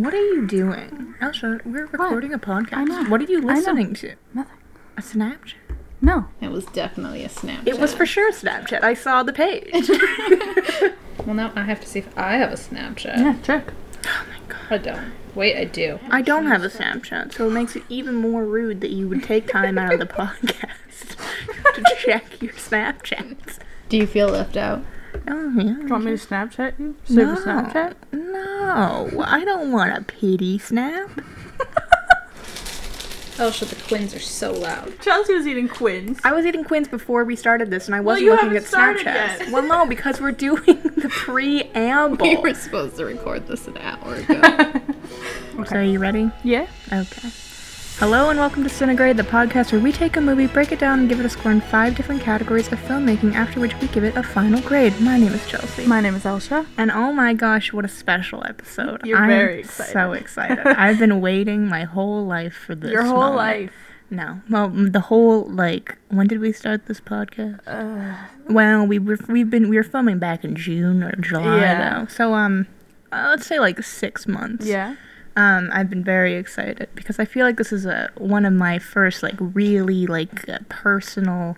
What are you doing? Elsha, we're recording a podcast. I know. What are you listening to? Nothing. A Snapchat? No. It was definitely a Snapchat. It was for sure Snapchat. I saw the page. Well, now I have to see if I have a Snapchat. Yeah, check. oh my god. I don't. Wait, I do. I don't have a Snapchat, so it makes it even more rude that you would take time out of the podcast to check your Snapchats. Do you feel left out? Oh yeah. Do you want me to Snapchat you? Save no, a Snapchat? No, I don't want a pity snap. Oh shit, the quins are so loud. Chelsea was eating quins. I was eating quins before we started this, and I wasn't you looking at Snapchat. Yet. Well, no, because we're doing the preamble. We were supposed to record this an hour ago. So, are you ready? Yeah. Okay. Hello and welcome to Cinegrade, the podcast where we take a movie, break it down, and give it a score in five different categories of filmmaking, after which we give it a final grade. My name is Chelsea. My name is Elsha. and oh my gosh, what a special episode. You're I'm very excited. so excited. I've been waiting my whole life for this. Your whole moment. life. No. Well, the whole, like, when did we start this podcast? Uh, Well, we were, we've been, we were filming back in June or July, Yeah. though. So, um, uh, let's say like six months. yeah. Um, I've been very excited because I feel like this is a one of my first like really like uh, personal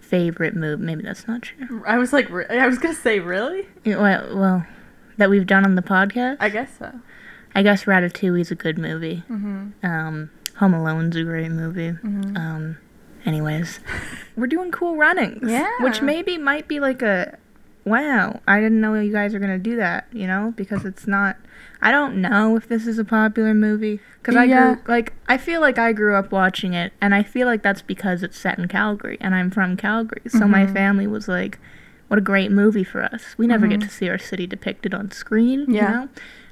favorite move. Maybe that's not true. I was like, re- I was gonna say, really? Yeah, Well, well, that we've done on the podcast. I guess so. I guess Ratatouille is a good movie. Mm-hmm. Um, Home Alone's a great movie. Mm-hmm. Um, anyways, we're doing cool runnings. Yeah. Which maybe might be like a, wow, I didn't know you guys were gonna do that. You know, because it's not. I don't know if this is a popular movie because I Yeah. grew like I feel like I grew up watching it, and I feel like that's because it's set in Calgary, and I'm from Calgary, so my Mhm. family was like, "What a great movie for us." We never get Mhm. to see our city depicted on screen. Yeah. You know?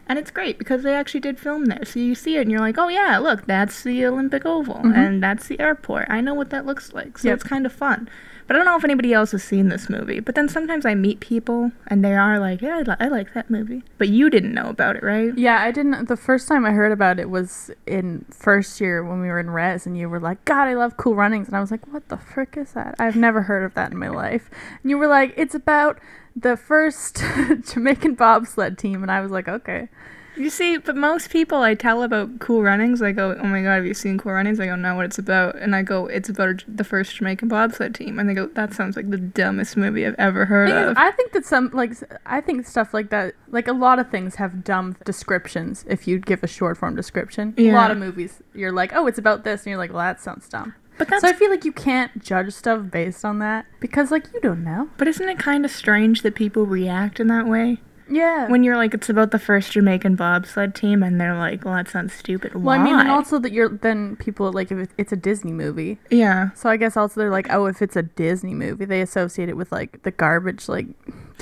And it's great because they actually did film there. So you see it and you're like, oh yeah, look, that's the Olympic Oval Mhm. and that's the airport. I know what that looks like. So Yep. it's kind of fun. I don't know if anybody else has seen this movie. But then sometimes I meet people and they are like, yeah, I, li- I like that movie. But you didn't know about it, right? Yeah, I didn't. The first time I heard about it was in first year when we were in res, and you were like, "God, I love Cool Runnings," and I was like, "What the frick is that? I've never heard of that in my life." And you were like, "It's about the first Jamaican bobsled team," and I was like, "Okay." You see, but most people I tell about Cool Runnings, I go, oh my god, have you seen Cool Runnings? I go, no, what it's about. And I go, it's about the first Jamaican bobsled team. And they go, that sounds like the dumbest movie I've ever heard of. I think that some like I think stuff like that, like a lot of things have dumb descriptions. If you give a short form description, a lot of movies, you're like, "Oh, it's about this," and you're like, "Well, that sounds dumb." But that's So I feel like you can't judge stuff based on that because, like, you don't know. But isn't it kind of strange that people react in that way? Yeah. When you're like, it's about the first Jamaican bobsled team, and they're like, well, that sounds stupid. Well, Why? I mean, and also that you're then people like if it's a Disney movie. yeah. So I guess also they're like, oh, if it's a Disney movie, they associate it with like the garbage like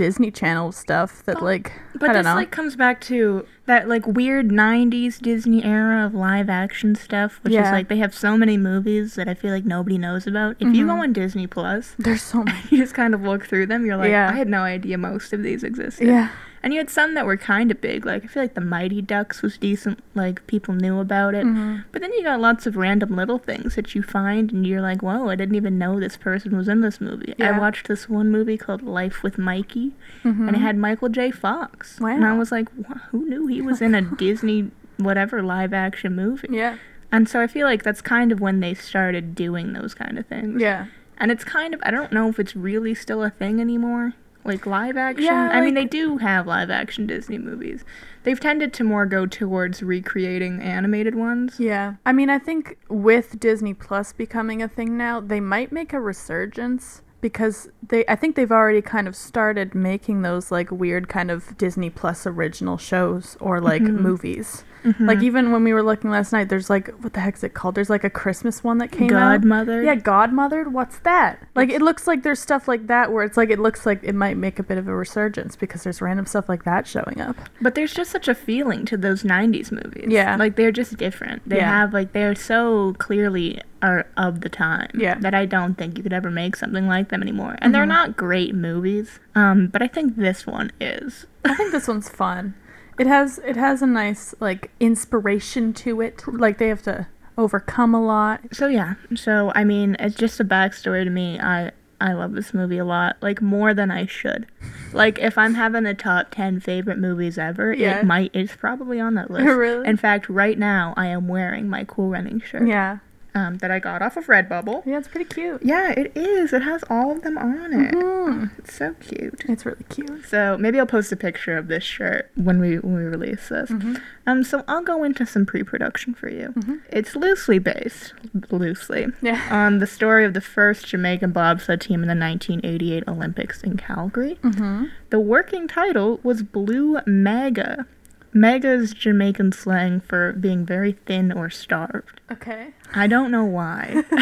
Disney Channel stuff that like But I don't this know. like comes back to that like weird '90s Disney era of live action stuff, which is like they have so many movies that I feel like nobody knows about. If you go Mhm. on Disney Plus, There's so many. you just kind of look through them. You're like, Yeah. I had no idea most of these existed. Yeah. And you had some that were kind of big. Like I feel like the Mighty Ducks was decent. Like people knew about it. Mhm. But then you got lots of random little things that you find, and you're like, whoa, I didn't even know this person was in this movie. I watched this one movie called Life with Mikey, Mhm. and it had Michael J. Fox. And I was like, who knew he was in a Disney, whatever, live action movie? Yeah. And so I feel like that's kind of when they started doing those kind of things. Yeah. And it's kind of, I don't know if it's really still a thing anymore. Like live action. Yeah, I mean, they do have live action Disney movies. They've tended to more go towards recreating animated ones. Yeah. I mean, I think with Disney Plus becoming a thing now, they might make a resurgence because they I think they've already kind of started making those like weird kind of Disney Plus original shows or like Mhm. movies. Mhm. Like even when we were looking last night, there's like what the heck's it called? There's like a Christmas one that came out. Godmother. Yeah, Godmothered. What's that? Like it looks like there's stuff like that where it's like it looks like it might make a bit of a resurgence because there's random stuff like that showing up. But there's just such a feeling to those 90s movies. Yeah. Like they're just different. They Yeah. have like they're so clearly are of the time Yeah. that I don't think you could ever make something like them anymore. And they're Mhm. not great movies. Um but I think this one is. I think this one's fun. It has it has a nice like inspiration to it. Like they have to overcome a lot. So yeah. So I mean, it's just a backstory to me. I I love this movie a lot, like more than I should. Like if I'm having a top 10 favorite movies ever, Yeah. it might it's probably on that list. Really? In fact, right now I am wearing my Cool Running shirt Yeah. Um, that I got off of Redbubble. Yeah, it's pretty cute. Yeah, it is. It has all of them on it. Mm. It's so cute. It's really cute. So maybe I'll post a picture of this shirt when we when we release this. Mhm. Um, so I'll go into some pre-production for you. Mhm. It's loosely based, loosely, Yeah. on the story of the first Jamaican bobsled team in the 1988 Olympics in Calgary. Mm-hmm. The working title was Blue Maga. Maga is Jamaican slang for being very thin or starved. Okay. I don't know why.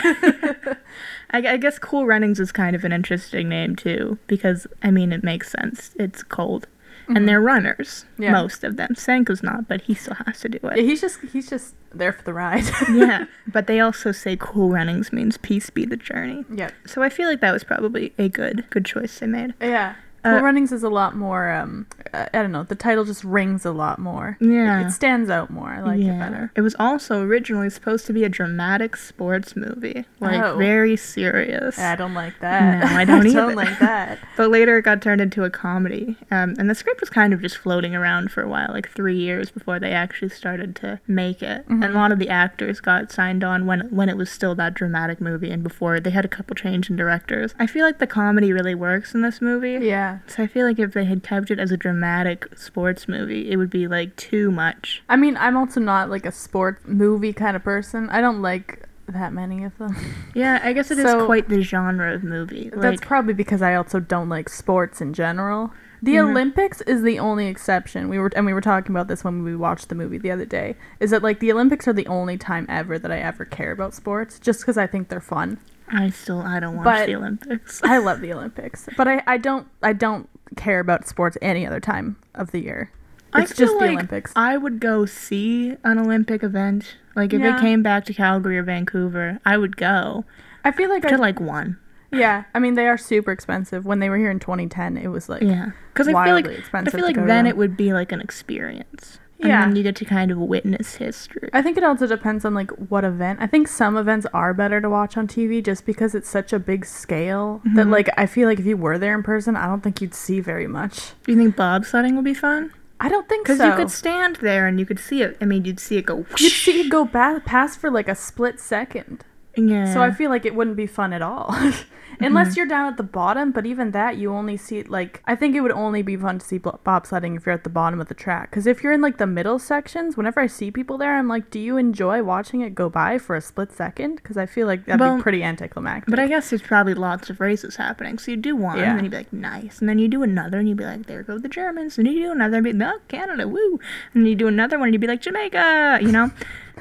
I, I guess Cool Runnings is kind of an interesting name too, because I mean it makes sense. It's cold, and they're runners. Mm-hmm. Yeah. Most of them. Sanka's not, but he still has to do it. Yeah, he's just he's just there for the ride. yeah, but they also say Cool Runnings means peace be the journey. Yep. So I feel like that was probably a good good choice they made. Yeah. Uh, Runnings is a lot more. Um, I don't know. The title just rings a lot more. Yeah. It stands out more. I like it better. It was also originally supposed to be a dramatic sports movie, like Oh. very serious. I don't like that. No, I don't either. don't like that. But later it got turned into a comedy. Um, and the script was kind of just floating around for a while, like three years before they actually started to make it. And a lot of the actors got signed on when when it was still that dramatic movie and before they had a couple change in directors. I feel like the comedy really works in this movie. Yeah. So I feel like if they had kept it as a dramatic sports movie, it would be like too much. I mean, I'm also not like a sport movie kind of person. I don't like that many of them. Yeah, I guess it is So- quite the genre of movie. That's probably because I also don't like sports in general. The Mhm. Olympics is the only exception. We were and we were talking about this when we watched the movie the other day. Is that like the Olympics are the only time ever that I ever care about sports just because I think they're fun. I still I don't watch But- the Olympics. I love the Olympics, but I, I don't I don't care about sports any other time of the year. I It's feel just the like Olympics. I would go see an Olympic event. Like if Yeah. it came back to Calgary or Vancouver, I would go I feel like I, to like one. yeah. I mean, they are super expensive. When they were here in 2010, it was like Yeah, because I feel like I feel like then it would be like an experience. And Yeah. then you get to kind of witness history. I think it also depends on like what event. I think some events are better to watch on TV just because it's such a big scale that Mhm. like I feel like if you were there in person, I don't think you'd see very much. Do you think bobsledding would be fun? I don't think so. Because you could stand there and you could see it. I mean, you'd see it go. You'd see it go ba- past for like a split second. Yeah. So I feel like it wouldn't be fun at all. Unless mm-hmm. you're down at the bottom, but even that you only see like I think it would only be fun to see bobsledding if you're at the bottom of the track. Because if you're in like the middle sections, whenever I see people there, I'm like, do you enjoy watching it go by for a split second? Because I feel like that'd Well, be pretty anticlimactic. But I guess there's probably lots of races happening. So you do one, Yeah. and then you'd be like, nice. And then you do another, and you'd be like, there go the Germans. And you do another, and you'd be like, oh, Canada, woo. And then you do another one, and you'd be like, Jamaica, you know?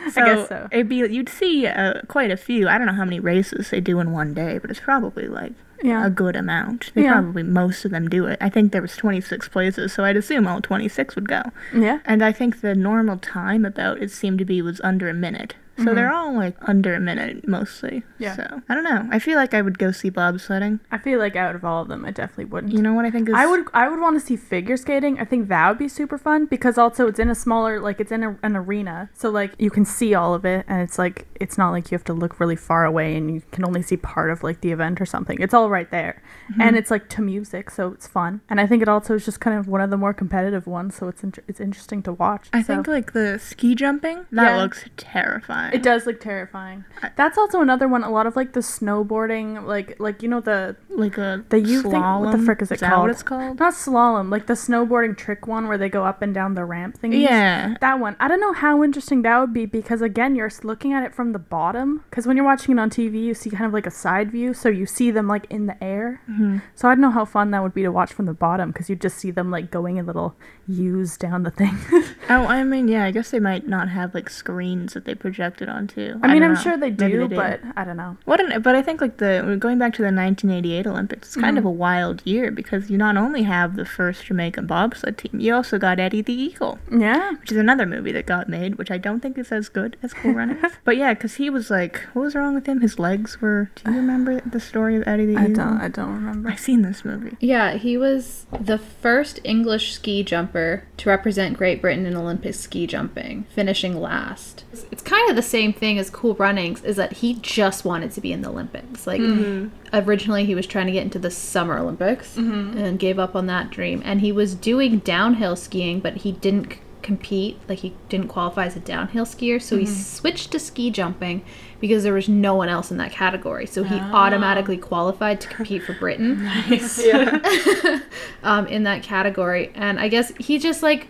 So guess so. It'd be, you'd see uh, quite a few. I don't know how many races they do in one day, but it's probably like yeah. a good amount. They Yeah. probably, most of them do it. I think there was 26 places, so I'd assume all 26 would go. yeah. And I think the normal time about it seemed to be was under a minute. So Mhm. they're all like under a minute mostly. Yeah. So I don't know. I feel like I would go see bobsledding. I feel like out of all of them, I definitely wouldn't. You know what I think is I would I would want to see figure skating. I think that would be super fun because also it's in a smaller like it's in a, an arena, so like you can see all of it, and it's like it's not like you have to look really far away and you can only see part of like the event or something. It's all right there, Mm-hmm. and it's like to music, so it's fun. And I think it also is just kind of one of the more competitive ones, so it's inter- it's interesting to watch. I so. think like the ski jumping that Yeah. looks terrifying. It does look terrifying. I- That's also another one. A lot of like the snowboarding, like like you know the like a The you slalom. thing- what the frick is it that called? what it's called? not slalom, like the snowboarding trick one where they go up and down the ramp thing. Yeah. That one. I don't know how interesting that would be because again, you're looking at it from the bottom. Because when you're watching it on TV, you see kind of like a side view, so you see them like in the air. Mhm. So I don't know how fun that would be to watch from the bottom because you just see them like going in little U's down the thing. Oh, I mean, yeah. I guess they might not have like screens that they projected onto. I mean, I'm know. sure they Maybe do, but I don't know. What an, but I think like the going back to the 1988 Olympics, it's kind of Mm-hmm. a wild year because you not only have the first Jamaican bobsled team, you also got Eddie the Eagle, Yeah. which is another movie that got made, which I don't think is as good as Cool Runnings. but yeah, because he was like, what was wrong with him? His legs were. Do you remember the story of Eddie the I Eagle? don't. I don't remember. I've seen this movie. Yeah, he was the first English ski jumper to represent Great Britain in Olympic ski jumping, finishing last. It's kind of the same thing as Cool Runnings is that he just wanted to be in the Olympics. Like Mm-hmm. originally he was trying to get into the Summer Olympics Mm-hmm. and gave up on that dream. And he was doing downhill skiing, but he didn't c- compete. Like he didn't qualify as a downhill skier, so he Mm-hmm. switched to ski jumping because there was no one else in that category. So he Ah. automatically qualified to compete for Britain um, in that category. And I guess he just like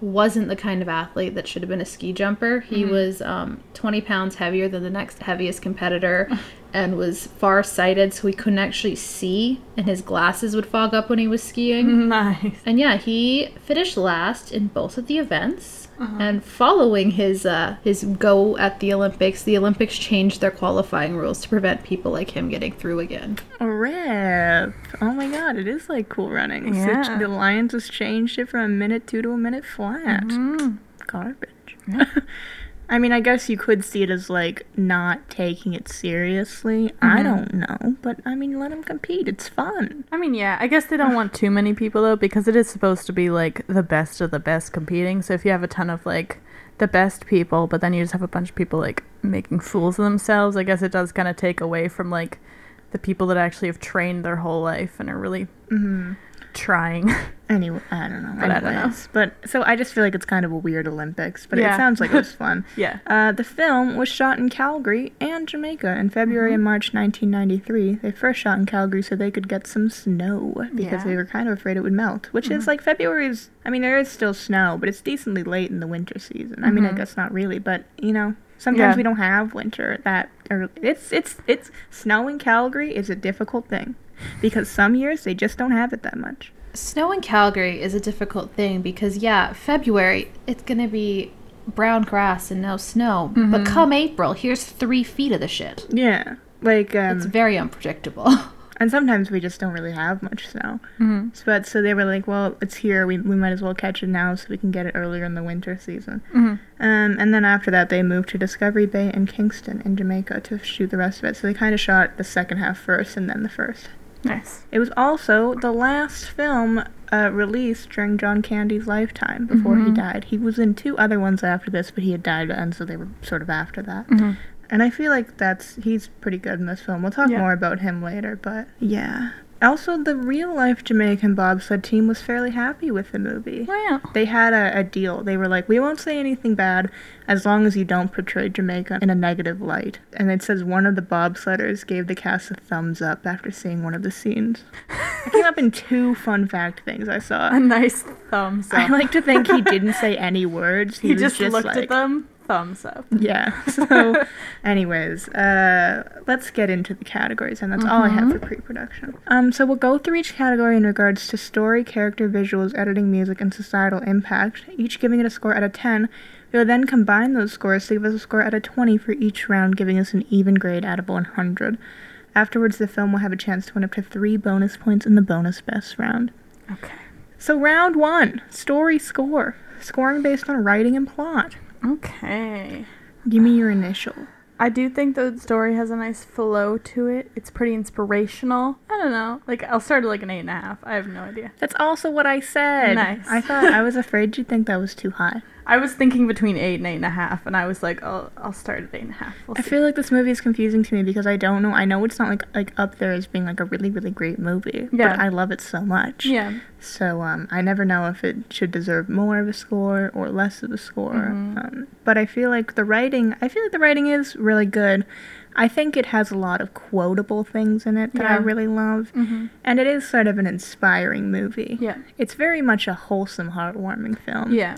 wasn't the kind of athlete that should have been a ski jumper. He was um, 20 pounds heavier than the next heaviest competitor and was far sighted, so he couldn't actually see, and his glasses would fog up when he was skiing. Nice. And yeah, he finished last in both of the events. And following his uh, his go at the Olympics, the Olympics changed their qualifying rules to prevent people like him getting through again. Rip. Oh my god, it is like cool running. Yeah. The Lions has changed it from a minute two to a minute flat. Mm. Garbage. I mean, I guess you could see it as like not taking it seriously. I don't know, but I mean, let them compete. It's fun. I mean, yeah, I guess they don't want too many people though because it is supposed to be like the best of the best competing. So if you have a ton of like the best people, but then you just have a bunch of people like making fools of themselves, I guess it does kind of take away from like the people that actually have trained their whole life and are really hmm trying. Anyway, I don't know. But I don't know. Anyways, But so I just feel like it's kind of a weird Olympics, but Yeah. it sounds like it was fun. yeah. Uh, the film was shot in Calgary and Jamaica in February Mm-hmm. and March 1993. They first shot in Calgary so they could get some snow because Yeah. Mm-hmm. they were kind of afraid it would melt. Which is like February's. I mean, there is still snow, but it's decently late in the winter season. I mean, I guess not really, but you know, sometimes Mm-hmm. Yeah. we don't have winter that early. It's it's it's snow in Calgary is a difficult thing because some years they just don't have it that much. Snow in Calgary is a difficult thing because, yeah, February, it's going to be brown grass and no snow. But come April, here's three feet of the shit. Yeah, like um, It's very unpredictable. and sometimes we just don't really have much snow. Mm-hmm. So, but so they were like, well, it's here. We, we might as well catch it now so we can get it earlier in the winter season. Mm-hmm. Um, and then after that, they moved to Discovery Bay and Kingston in Jamaica to shoot the rest of it. So they kind of shot the second half first and then the first. Nice. It was also the last film uh, released during John Candy's lifetime before he died. He was in two other ones after this, but he had died, and so they were sort of after that. Mhm. And I feel like that's he's pretty good in this film. We'll talk Yeah. more about him later, but yeah. Also, the real life Jamaican bobsled team was fairly happy with the movie. Wow. They had a, a deal. They were like, we won't say anything bad as long as you don't portray Jamaica in a negative light. And it says one of the bobsledders gave the cast a thumbs up after seeing one of the scenes. I came up in two fun fact things I saw. A nice thumbs up. I like to think he didn't say any words. He, he just, just looked like, at them. Thumbs up. yeah. So, anyways, uh, let's get into the categories, and that's all I have for pre-production. Um, so we'll go through each category in regards to story, character, visuals, editing, music, and societal impact. Each giving it a score out of ten. We will then combine those scores to give us a score out of twenty for each round, giving us an even grade out of one hundred. Afterwards, the film will have a chance to win up to three bonus points in the bonus best round. Okay. So, round one story score. Scoring based on writing and plot. Okay. Give me your initial. I do think the story has a nice flow to it. It's pretty inspirational. I don't know. Like I'll start at like an eight and a half. I have no idea. That's also what I said. Nice. I thought I was afraid you'd think that was too high. I was thinking between eight and eight and a half, and I was like, I'll I'll start at eight and a half. We'll I feel like this movie is confusing to me because I don't know. I know it's not like like up there as being like a really really great movie, Yeah. but I love it so much. yeah. So um, I never know if it should deserve more of a score or less of a score. Mm-hmm. Um, but I feel like the writing. I feel like the writing is really good. I think it has a lot of quotable things in it that I really love, Mm-hmm. and it is sort of an inspiring movie. Yeah. It's very much a wholesome, heartwarming film. Yeah.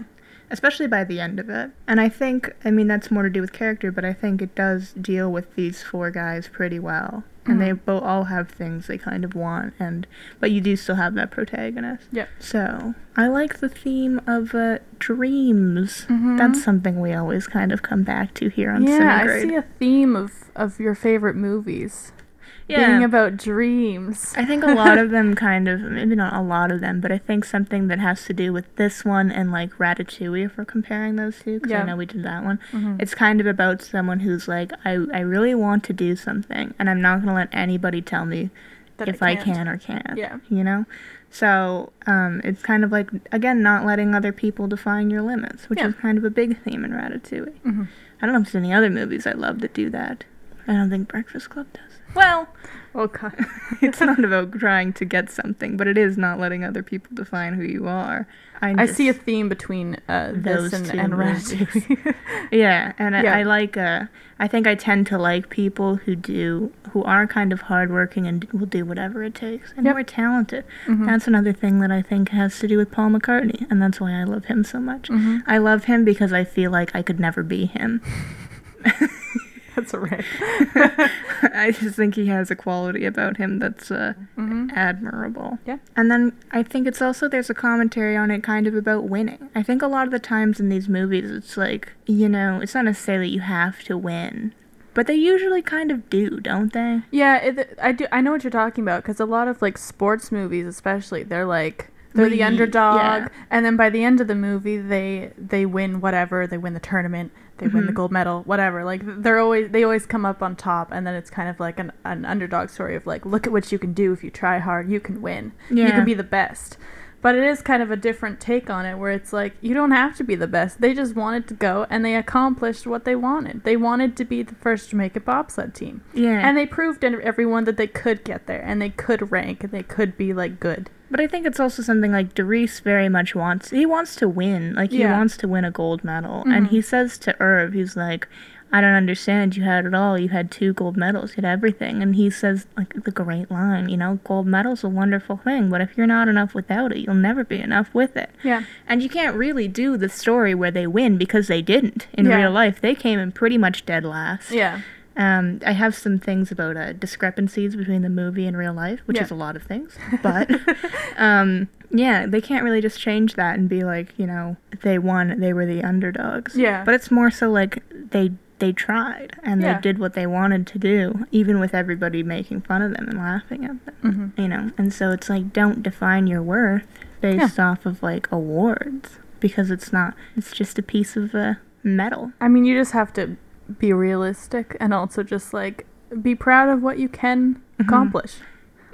Especially by the end of it. And I think, I mean, that's more to do with character, but I think it does deal with these four guys pretty well. And they Mm-hmm. both all have things they kind of want, and but you do still have that protagonist. Yep. So I like the theme of uh, dreams. Mhm. That's something we always kind of come back to here on Yeah, I see a theme of of your favorite movies yeah. being about dreams. I think a lot of them kind of, maybe not a lot of them, but I think something that has to do with this one and like Ratatouille, if we're comparing those two, because Yeah. I know we did that one. Mhm. It's kind of about someone who's like, I, I really want to do something, and I'm not going to let anybody tell me That if I can't. can or can't. Yeah. You know? So um, it's kind of like again not letting other people define your limits, which Yeah. is kind of a big theme in Ratatouille. Mhm. I don't know if there's any other movies I love that do that. I don't think Breakfast Club does. Well, god. it's not about trying to get something, but it is not letting other people define who you are. I see a theme between uh, Those this and, two and. Ratatouille. Yeah, and Yeah. I, I like. Uh, I think I tend to like people who do who are kind of hardworking and will do whatever it takes and Yep. who are talented. Mhm. That's another thing that I think has to do with Paul McCartney, and that's why I love him so much. Mhm. I love him because I feel like I could never be him. That's a right. I just think he has a quality about him that's uh, hmm admirable. Yeah. And then I think it's also there's a commentary on it kind of about winning. I think a lot of the times in these movies it's like, you know, it's not necessarily you have to win. But they usually kind of do, don't they? Yeah, it, I do. I know what you're talking about because a lot of like sports movies, especially, they're like they're the underdog, yeah. and then by the end of the movie, they they win whatever. They win the tournament. They win the Mhm. gold medal, whatever. Like they're always they always come up on top, and then it's kind of like an an underdog story of like, look at what you can do if you try hard. You can win. You can be the best. But it is kind of a different take on it where it's like you don't have to be the best. They just wanted to go and they accomplished what they wanted. They wanted to be the first Jamaica bobsled team. Yeah. And they proved to everyone that they could get there and they could rank and they could be like good. But I think it's also something like Derice very much wants. He wants to win. Like he Yeah. wants to win a gold medal, and Mhm. he says to Irv, he's like, "I don't understand. You had it all. You had two gold medals. You had everything." And he says like the great line, you know, gold medal's a wonderful thing, but if you're not enough without it, you'll never be enough with it. Yeah. And you can't really do the story where they win because they didn't in Yeah. real life. They came in pretty much dead last. Yeah. Um, I have some things about uh, discrepancies between the movie and real life, which Yeah. is a lot of things. But um, yeah, they can't really just change that and be like, you know, they won, they were the underdogs. Yeah. But it's more so like they they tried and Yeah. they did what they wanted to do, even with everybody making fun of them and laughing at them. hmm You know, and so it's like don't define your worth based off of like awards because it's not. It's just a piece of uh, metal. I mean, you just have to be realistic and also just like be proud of what you can accomplish.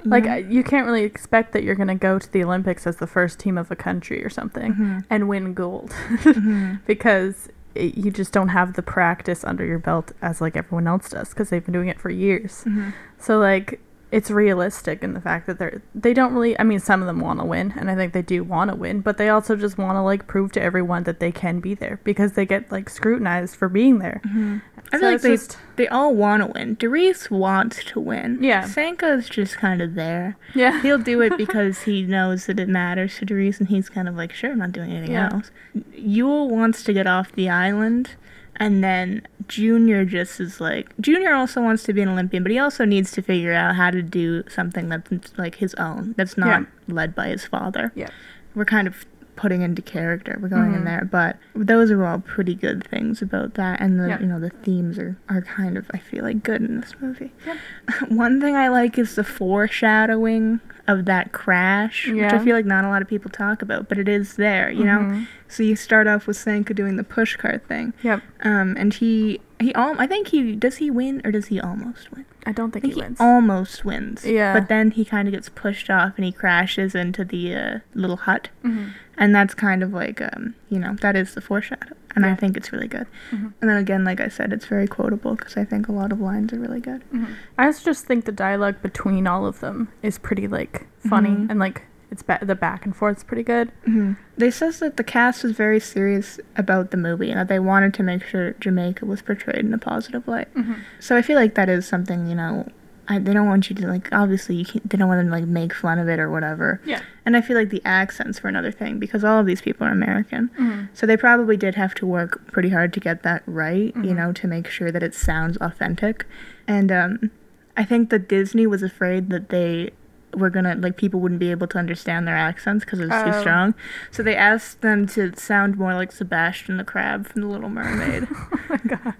Like Yeah. You can't really expect that you're going to go to the Olympics as the first team of a country or something Mhm. and win gold Mhm. because it, you just don't have the practice under your belt as like everyone else does because they've been doing it for years. Mhm. So like it's realistic in the fact that they're they don't really I mean some of them want to win and I think they do want to win, but they also just want to like prove to everyone that they can be there because they get like scrutinized for being there. Mhm. I So feel like they, just- they all want to win. Derice wants to win. Yeah. Sanka's just kind of there. Yeah. He'll do it because he knows that it matters to Derice, and he's kind of like, sure, I'm not doing anything Yeah. else. Yul wants to get off the island, and then Junior just is like, Junior also wants to be an Olympian, but he also needs to figure out how to do something that's like his own, that's not led by his father. Yeah. We're kind of putting into character. We're going in Mhm. there, but those are all pretty good things about that, and the Yeah. you know the themes are are kind of I feel like good in this movie. Yeah. One thing I like is the foreshadowing of that crash, which I feel like not a lot of people talk about, but it is there. You know, Mhm. so you start off with Sanka doing the push cart thing, Yep. um, and he he al- I think he does he win or does he almost win? I don't I think think he he wins. almost wins. Yeah. But then he kind of gets pushed off and he crashes into the uh, little hut. Mhm. And that's kind of like, um, you know, that is the foreshadow. And I think it's really good. Mhm. And then again, like I said, it's very quotable because I think a lot of lines are really good. Mhm. I also just think the dialogue between all of them is pretty like funny Mhm. and like it's ba- the back and forth is pretty good. hmm They says that the cast was very serious about the movie and that they wanted to make sure Jamaica was portrayed in a positive light. Mm-hmm. So I feel like that is something, you know, I, they don't want you to, like, obviously, you can't, they don't want them to, like, make fun of it or whatever. Yeah. And I feel like the accents were another thing because all of these people are American. Mm-hmm. So they probably did have to work pretty hard to get that right, you Mhm. know, to make sure that it sounds authentic. And um, I think that Disney was afraid that they were gonna like people wouldn't be able to understand their accents because it was too Oh. strong. So they asked them to sound more like Sebastian the Crab from The Little Mermaid, oh my god.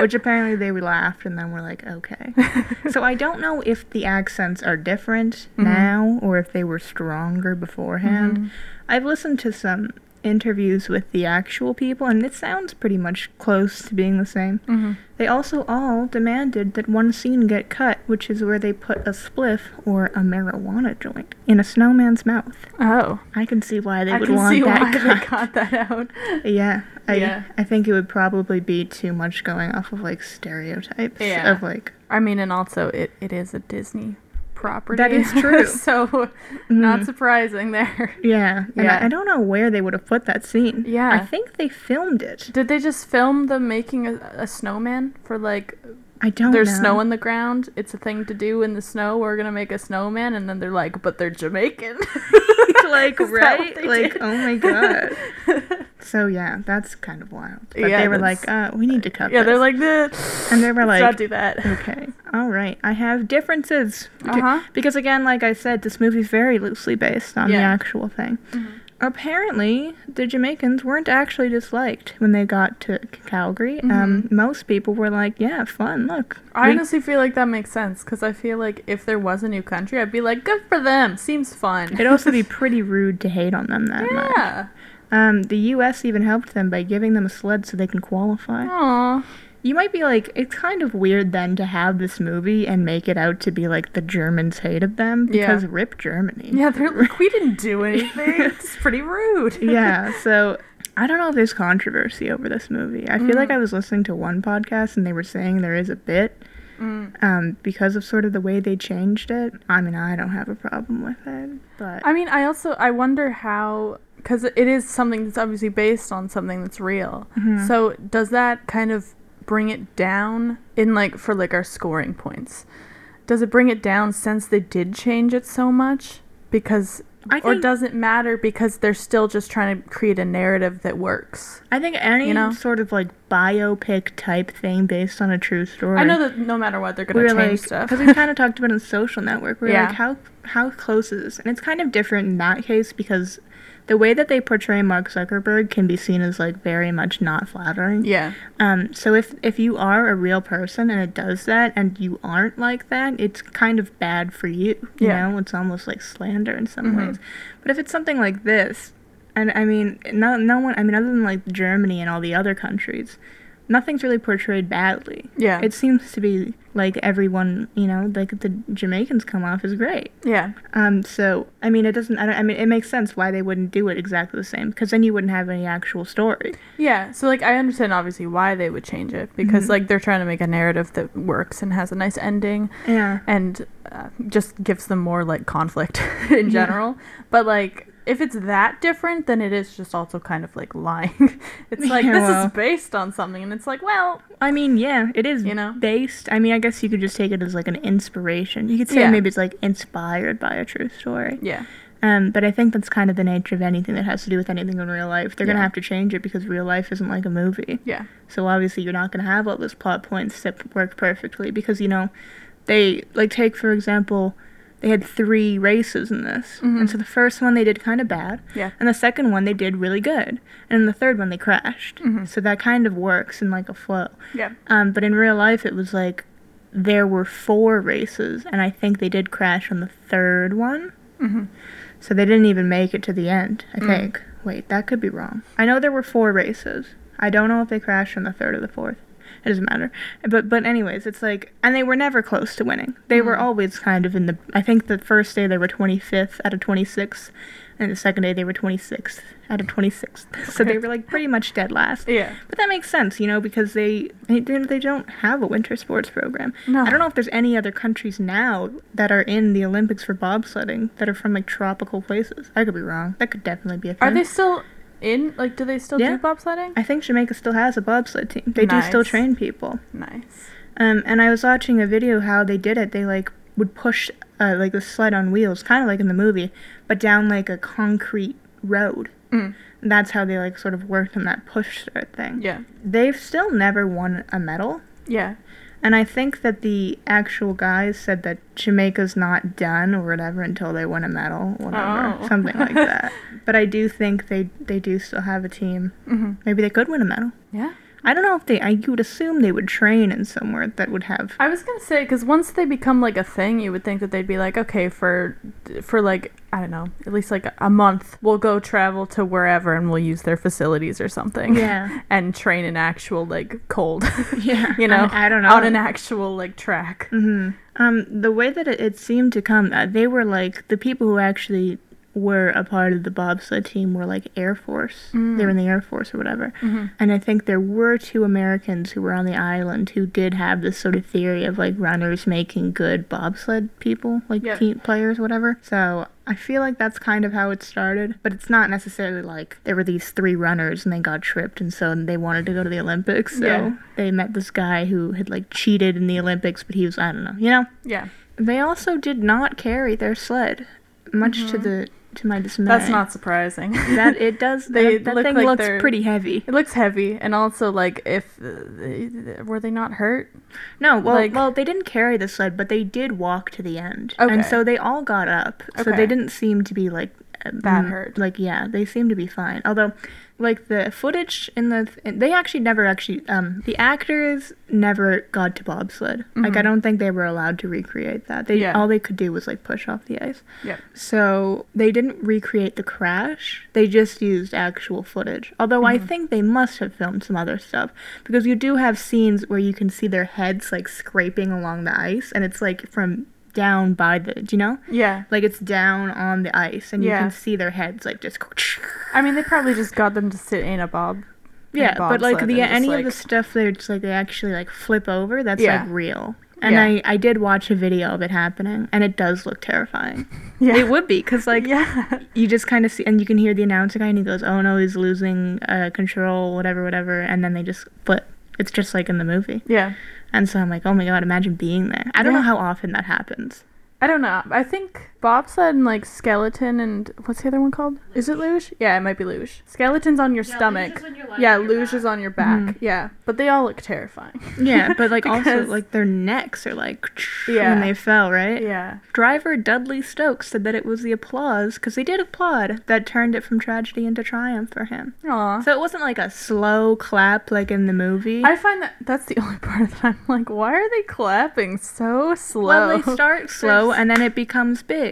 which apparently they laughed and then were like, okay. so I don't know if the accents are different Mhm. now or if they were stronger beforehand. Mhm. I've listened to some interviews with the actual people, and it sounds pretty much close to being the same. Mm-hmm. They also all demanded that one scene get cut, which is where they put a spliff or a marijuana joint in a snowman's mouth. Oh, I can see why they I would can want see that why cut. they got that out. Yeah, I, Yeah. I think it would probably be too much going off of like stereotypes Yeah. of like I mean, and also it, it is a Disney property. That is true. so, not Mhm. surprising there. yeah, and Yeah. I, I don't know where they would have put that scene. Yeah. I think they filmed it. Did they just film them making a, a snowman for like I don't know there's know. snow in the ground? It's a thing to do in the snow. We're gonna make a snowman, and then they're like, but they're Jamaican. like Is that what right, like did? oh my god. So yeah, that's kind of wild. But Yeah, they were like, uh, we need to cut. yeah, they're like, "Nah, and they were like, not do that. okay, all right, I have differences. Uh huh. Because again, like I said, this movie's very loosely based on the actual thing. Mhm. Apparently, the Jamaicans weren't actually disliked when they got to Calgary. Um, most people were like, "Yeah, fun. Look, I we- honestly feel like that makes sense because I feel like if there was a new country, I'd be like, good for them. Seems fun. it'd also be pretty rude to hate on them that much." yeah. Um, the U.S. even helped them by giving them a sled so they can qualify. Aw. You might be like, it's kind of weird then to have this movie and make it out to be like the Germans hated them Yeah. because rip Germany. Yeah, they're like, we didn't do anything. it's pretty rude. yeah, so I don't know if there's controversy over this movie. I feel like I was listening to one podcast and they were saying there is a bit Mm. um, because of sort of the way they changed it. I mean, I don't have a problem with it, but I mean, I also I wonder how because it is something that's obviously based on something that's real. Mhm. So does that kind of bring it down in like for like our scoring points? Does it bring it down since they did change it so much? Because I or does it matter because they're still just trying to create a narrative that works? I think any you know? sort of like biopic type thing based on a true story. I know that no matter what, they're gonna were change like stuff. because we kind of talked about in social network. we're Yeah. like, how how close is this? And it's kind of different in that case because the way that they portray Mark Zuckerberg can be seen as like very much not flattering. yeah, Um, so if if you are a real person and it does that, and you aren't like that, it's kind of bad for you. You Yeah. know, it's almost like slander in some Mhm. ways. But if it's something like this, and I mean, no no one, I mean, other than like Germany and all the other countries, nothing's really portrayed badly. yeah, It seems to be like everyone, you know, like the Jamaicans come off as great. yeah, Um, so I mean, it doesn't. I, don't, I mean, it makes sense why they wouldn't do it exactly the same because then you wouldn't have any actual story. yeah. So like, I understand obviously why they would change it because Mhm. like they're trying to make a narrative that works and has a nice ending. Yeah. and uh, just gives them more like conflict in Yeah. general. But like if it's that different, then it is just also kind of like lying. it's like Yeah, this well. is based on something, and it's like, well, I mean, yeah, it is You know? based. I mean, I guess you could just take it as like an inspiration. You could say Yeah. maybe it's like inspired by a true story. yeah, Um, but I think that's kind of the nature of anything that has to do with anything in real life. They're gonna have to change it because real life isn't like a movie. yeah, So obviously you're not gonna have all those plot points that work perfectly because you know, they like take for example, they had three races in this, Mhm. and so the first one they did kind of bad, yeah, and the second one they did really good, and in the third one they crashed. Mhm. So that kind of works in like a flow. yeah, Um, but in real life, it was like there were four races, and I think they did crash on the third one. hmm So they didn't even make it to the end, I Mm. think. Wait, that could be wrong. I know there were four races. I don't know if they crashed on the third or the fourth. It doesn't matter. But but anyways, it's like and they were never close to winning. They were Mm. always kind of in the I think the first day they were 25th out of 26 and the second day they were 26th out of 26. so they were like pretty much dead last. yeah. But that makes sense, you know, because they they, they don't have a winter sports program. No. I don't know if there's any other countries now that are in the Olympics for bobsledding that are from like tropical places. I could be wrong. That could definitely be a thing. Are they still in? Like, do they still Yeah. do bobsledding? I think Jamaica still has a bobsled team. They do still train people. Nice. Um, and I was watching a video how they did it. They like would push uh, like the sled on wheels, kind of like in the movie, but down like a concrete road. Mm. That's how they like sort of worked on that push thing. Yeah. They've still never won a medal. Yeah. And I think that the actual guys said that Jamaica's not done or whatever until they win a medal, whatever, Oh. something like that. But I do think they they do still have a team. hmm Maybe they could win a medal. Yeah. I don't know if they. I you would assume they would train in somewhere that would have. I was gonna say because once they become like a thing, you would think that they'd be like, okay, for for like I don't know, at least like a month, we'll go travel to wherever and we'll use their facilities or something. Yeah. and train in actual like cold. Yeah, you know, I- I don't know. on an actual like track. hmm Um, the way that it, it seemed to come, uh, they were like the people who actually were a part of the bobsled team were like Air Force. Mm. They were in the Air Force or whatever. Mm-hmm. And I think there were two Americans who were on the island who did have this sort of theory of like runners making good bobsled people, like Yep. team players, whatever. So I feel like that's kind of how it started, but it's not necessarily like there were these three runners and they got tripped and so they wanted to go to the Olympics. So Yeah. they met this guy who had like cheated in the Olympics, but he was I don't know, you know. Yeah, They also did not carry their sled, much to mm-hmm. the to my dismay. That's not surprising. that it does. They that that look thing like looks pretty heavy. It looks heavy, and also like if uh, were they not hurt? No, well, like- well, they didn't carry the sled, but they did walk to the end, Okay. and so they all got up. So Okay. they didn't seem to be like That mm, hurt. Like yeah, they seem to be fine. Although, like the footage in the they actually never actually um the actors never got to bobsled. Like I don't think they were allowed to recreate that. They Mm-hmm. Yeah. all they could do was like push off the ice. Yeah. So they didn't recreate the crash. They just used actual footage. Although I think they must have filmed some other stuff because you do have scenes where you can see their heads like scraping along the ice and it's like from down by the, do you know? Yeah. Like it's down on the ice and you Yeah. can see their heads like just I mean, they probably just got them to sit in a bob. Yeah, but like the any like- of the stuff that it's like they actually like flip over, that's Yeah. like real. And Yeah. I I did watch a video of it happening and it does look terrifying. Yeah. It would be cuz like yeah. you just kind of see, and you can hear the announcer guy, and he goes, "Oh no, he's losing uh, control, whatever, whatever," and then they just flip. It's just like in the movie, Yeah. And so I'm like, "Oh my god, imagine being there." I don't know how often that happens. I don't know. I think bobsled and like skeleton and what's the other one called? Is it luge? Yeah, it might be luge. Skeleton's on your Yeah, luge stomach. is when yeah, on your luge is on your back. Mhm. Yeah, but they all look terrifying. Yeah, but like also like their necks are like Yeah. when they fell, right? Yeah. Driver Dudley Stokes said that it was the applause because they did applaud that turned it from tragedy into triumph for him. Aw. So it wasn't like a slow clap like in the movie. I find that that's the only part that I'm like, why are they clapping so slow? well, they start slow There's- and then it becomes big,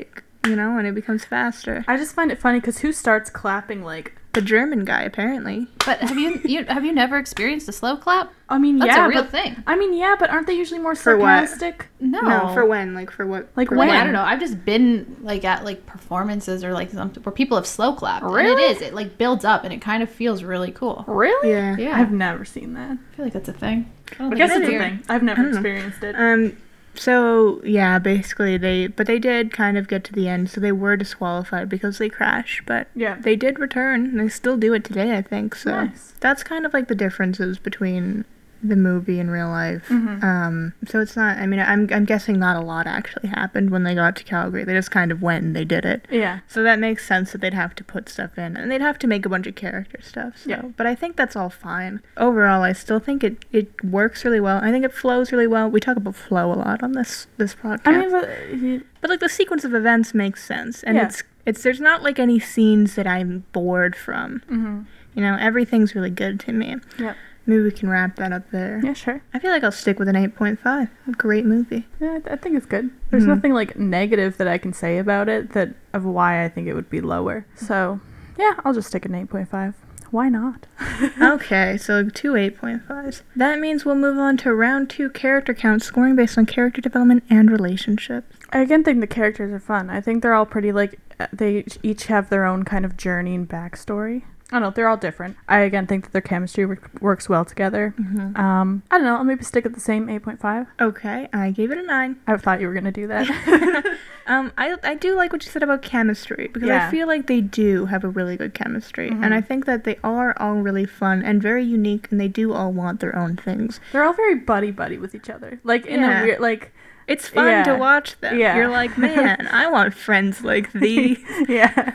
you know, and it becomes faster. I just find it funny because who starts clapping like? The German guy, apparently. But have you, you have you never experienced a slow clap? I mean, That's yeah, a real but thing. I mean, yeah, but aren't they usually more For what? sarcastic? No. No, for when? Like for what? Like for when? Like, I don't know. I've just been like at like performances or like something where people have slow clapped. And Really? it is. It like builds up and it kind of feels really cool. Really? Yeah. Yeah. I've never seen that. I feel like that's a thing. I, don't I think guess it's it's a thing. I've never I don't know. experienced it. Um. So yeah, basically they, but they did kind of get to the end. So they were disqualified because they crashed, but Yeah. they did return. and They still do it today, I think. So Nice. that's kind of like the differences between the movie in real life. Mhm. Um. So it's not. I mean, I'm I'm guessing not a lot actually happened when they got to Calgary. They just kind of went and they did it. Yeah. So that makes sense that they'd have to put stuff in, and they'd have to make a bunch of character stuff. So, Yeah. but I think that's all fine. Overall, I still think it, it works really well. I think it flows really well. We talk about flow a lot on this this podcast, I mean, but you- but like the sequence of events makes sense, and Yeah. it's it's there's not like any scenes that I'm bored from. mhm. You know, everything's really good to me. Yep. Maybe we can wrap that up there. Yeah, sure. I feel like I'll stick with an 8.5. A great movie. Yeah, I, th- I think it's good. There's Mhm. nothing like negative that I can say about it that of why I think it would be lower. So, yeah, I'll just stick an 8.5. Why not? okay, so two 8.5s. That means we'll move on to round two character count scoring based on character development and relationships. I again think the characters are fun. I think they're all pretty like uh, they each have their own kind of journey and backstory. I don't know, they're all different. I again think that their chemistry work, works well together. Mm-hmm. Um, I don't know, I'll maybe stick at the same 8.5. Okay, I gave it a 9. I thought you were gonna do that. Um, I, I do like what you said about chemistry because Yeah. I feel like they do have a really good chemistry. Mhm. And I think that they are all really fun and very unique and they do all want their own things. they're all very buddy buddy with each other. Like in Yeah. a weird like It's fun Yeah. to watch them. Yeah. You're like, man, I want friends like these. yeah.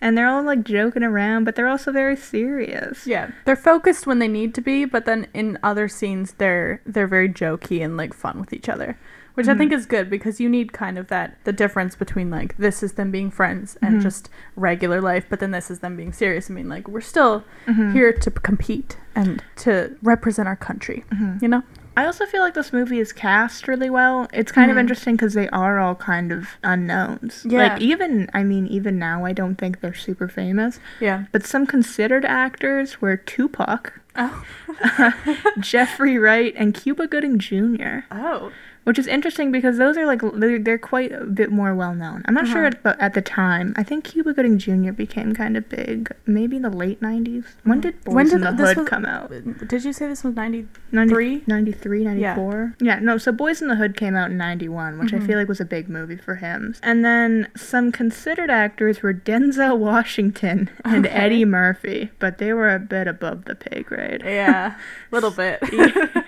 and they're all like joking around, but they're also very serious. Yeah. They're focused when they need to be, but then in other scenes they're they're very jokey and like fun with each other. Which I think is good because you need kind of that the difference between like this is them being friends and Mhm. just regular life, but then this is them being serious. I mean, like we're still Mhm. here to p- compete and to represent our country. Mhm. You know? I also feel like this movie is cast really well. It's kind of Mhm. interesting because they are all kind of unknowns. Yeah. Like even, I mean, even now, I don't think they're super famous. Yeah. But some considered actors were Tupac, Oh. Jeffrey Wright, and Cuba Gooding Jr. Oh. Which is interesting because those are like they're, they're quite a bit more well known. I'm not sure Uh-huh. at, but at the time. I think Cuba Gooding Jr. became kind of big, maybe in the late 90s. When did Boys When did in the Hood was- come out? Did you say this was 90 90, 93, 94? Yeah. no, so Boyz n the Hood came out in 91, which I Mhm. feel like was a big movie for him. And then some considered actors were Denzel Washington and Okay. Eddie Murphy, but they were a bit above the pay grade. Yeah, a little bit.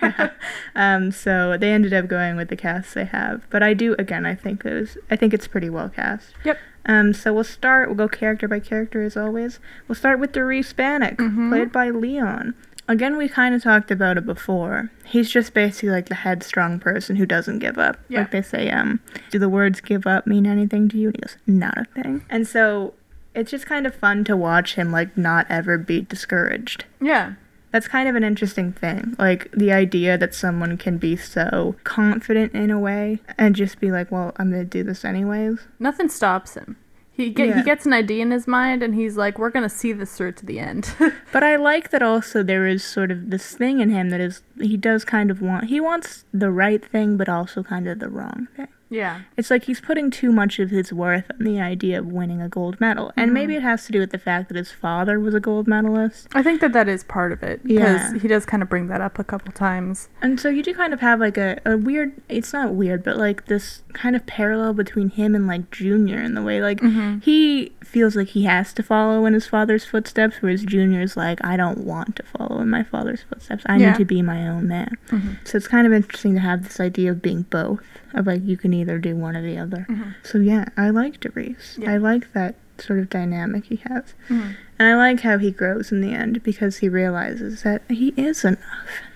Yeah. Um, so they ended up going with the cast they have. But I do, again, I think it was, I think it's pretty well cast. Yep. Um, so we'll start, we'll go character by character as always. We'll start with Derice Bannock, Mhm. played by Leon. Again, we kind of talked about it before. He's just basically like the headstrong person who doesn't give up. Yeah. Like they say, um, do the words give up mean anything to you? And he goes, not a thing. And so it's just kind of fun to watch him like not ever be discouraged. yeah. That's kind of an interesting thing. Like the idea that someone can be so confident in a way and just be like, well, I'm going to do this anyways. Nothing stops him. He get, Yeah. he gets an idea in his mind and he's like, "We're gonna see this through to the end." But I like that also there is sort of this thing in him that is, he does kind of want, he wants the right thing, but also kind of the wrong thing. Yeah. It's like he's putting too much of his worth on the idea of winning a gold medal. And Mhm. maybe it has to do with the fact that his father was a gold medalist. I think that that is part of it because Yeah. he does kind of bring that up a couple times. And so you do kind of have like a, a weird, it's not weird, but like this kind of parallel between him and like Junior in the way like Mhm. he feels like he has to follow in his father's footsteps, whereas Junior's like, I don't want to follow in my father's footsteps. I Yeah. need to be my own man. Mhm. So it's kind of interesting to have this idea of being both, of like you can either do one or the other. Mhm. So yeah, I like Derice. Yeah. I like that sort of dynamic he has. Mhm. And I like how he grows in the end because he realizes that he is enough.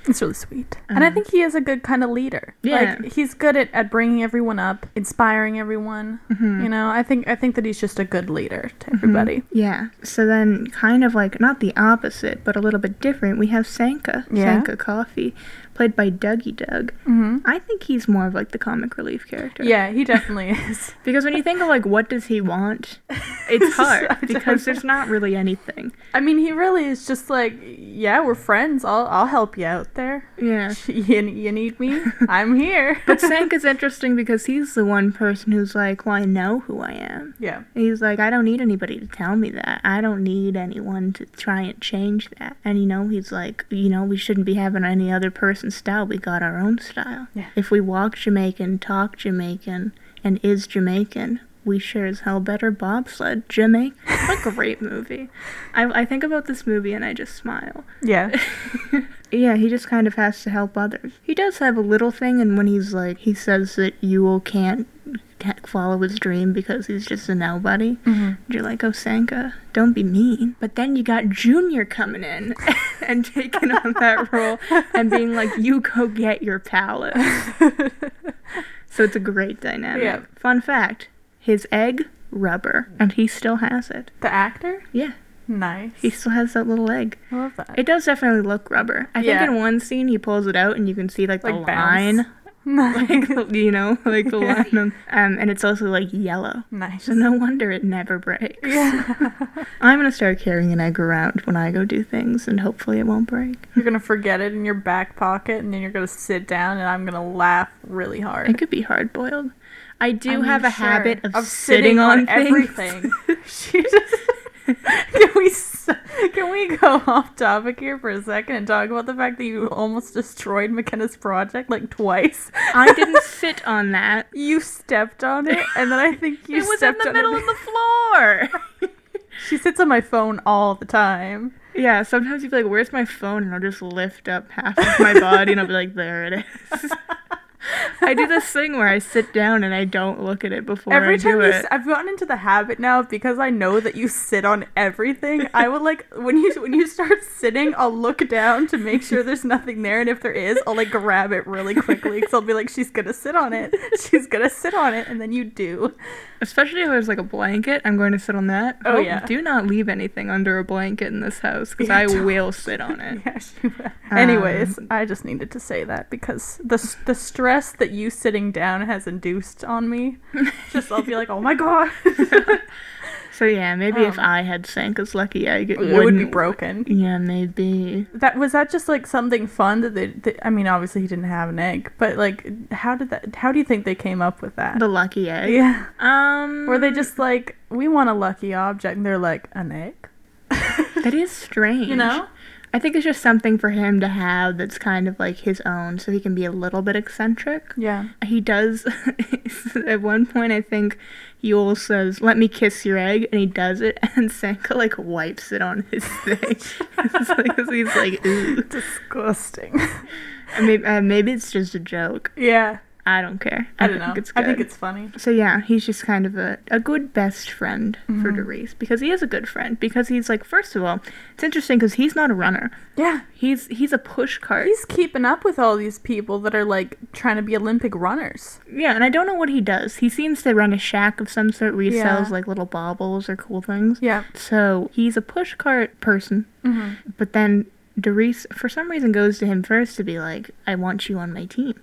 It's really sweet, and I Um, think he is a good kind of leader. Yeah. like he's good at, at bringing everyone up, inspiring everyone. Mhm. You know, I think I think that he's just a good leader to everybody. Yeah. So then, kind of like not the opposite, but a little bit different, we have Sanka. Yeah. Sanka Coffie, played by Dougie Doug. Mm-hmm. I think he's more of like the comic relief character. Yeah, he definitely is. Because when you think of like what does he want, it's hard because there's not really anything. I mean, he really is just like, yeah, we're friends. I'll I'll help you out there. Yeah. You, you need me? I'm here. But Sank is interesting because he's the one person who's like, well, I know who I am. yeah. He's like, I don't need anybody to tell me that. I don't need anyone to try and change that. And you know, he's like, you know, we shouldn't be having any other style. We got our own style. Yeah. If we walk Jamaican, talk Jamaican, and is Jamaican, we sure as hell better bobsled Jamaica. What a great movie. I, I think about this movie and I just smile. Yeah. Yeah, he just kind of has to help others. He does have a little thing, and when he's like, he says that Yul can't can't follow his dream because he's just a nobody. hmm You're like, oh, Sanka, don't be mean. But then you got Junior coming in and taking on that role and being like, you go get your palette. So it's a great dynamic. Yeah. Fun fact his egg, rubber, and he still has it. the actor? Yeah, Nice. he still has that little egg. I love that. It does definitely look rubber. I Yeah. think in one scene he pulls it out and you can see like the bounce. line. Like, you know, like the Yeah. Of, um, and it's also like yellow. nice. So no wonder it never breaks. Yeah. I'm gonna start carrying an egg around when I go do things, and hopefully it won't break. You're gonna forget it in your back pocket, and then you're gonna sit down, and I'm gonna laugh really hard. It could be hard boiled. I do I mean, have a sure. habit of, sitting, on, things. everything. she just. can we can we go off topic here for a second and talk about the fact that you almost destroyed McKenna's project like twice? I didn't sit on that. You stepped on it, and then I think you it was in the middle it. of the floor. She sits on my phone all the time. yeah, sometimes you'd be like, "Where's my phone?" and I'll just lift up half of my body, and I'll be like, "There it is." I do this thing where I sit down and I don't look at it before Every I time do you, it. I've gotten into the habit now because I know that you sit on everything. I will like when you when you start sitting, I'll look down to make sure there's nothing there, and if there is, I'll like grab it really quickly because I'll be like, she's gonna sit on it, she's gonna sit on it, and then you do. Especially if there's like a blanket, I'm going to sit on that. Oh, yeah. Do not leave anything under a blanket in this house because Yeah, I don't. will sit on it. Yeah, she will. Anyways, Um, I just needed to say that because the the stress that you sitting down has induced on me, just I'll be like, oh my god, So yeah, maybe if Um, I had Sanka's lucky egg, it, it would be broken. Yeah, maybe. That was that just like something fun that they, they? I mean, obviously he didn't have an egg, but like, how did that? How do you think they came up with that? The lucky egg. yeah, Um. were they just like, we want a lucky object, and they're like, an egg? That is strange. You know? I think it's just something for him to have that's kind of like his own, so he can be a little bit eccentric. Yeah. He does. at one point, I think Yul says, "Let me kiss your egg," and he does it, and Sanka like wipes it on his thing. it's he's like, "Ooh." Disgusting. Maybe, uh, maybe it's just a joke. yeah. I don't care. I don't know. It's I think it's funny. So yeah, he's just kind of a, a good best friend for Mm-hmm. Derice because he is a good friend because he's like first of all, it's interesting because he's not a runner. Yeah. He's he's a push cart. He's keeping up with all these people that are like trying to be Olympic runners. yeah, and I don't know what he does. He seems to run a shack of some sort where he Yeah. sells like little baubles or cool things. Yeah. So he's a push cart person, Mm-hmm. but then Derice for some reason goes to him first to be like, "I want you on my team."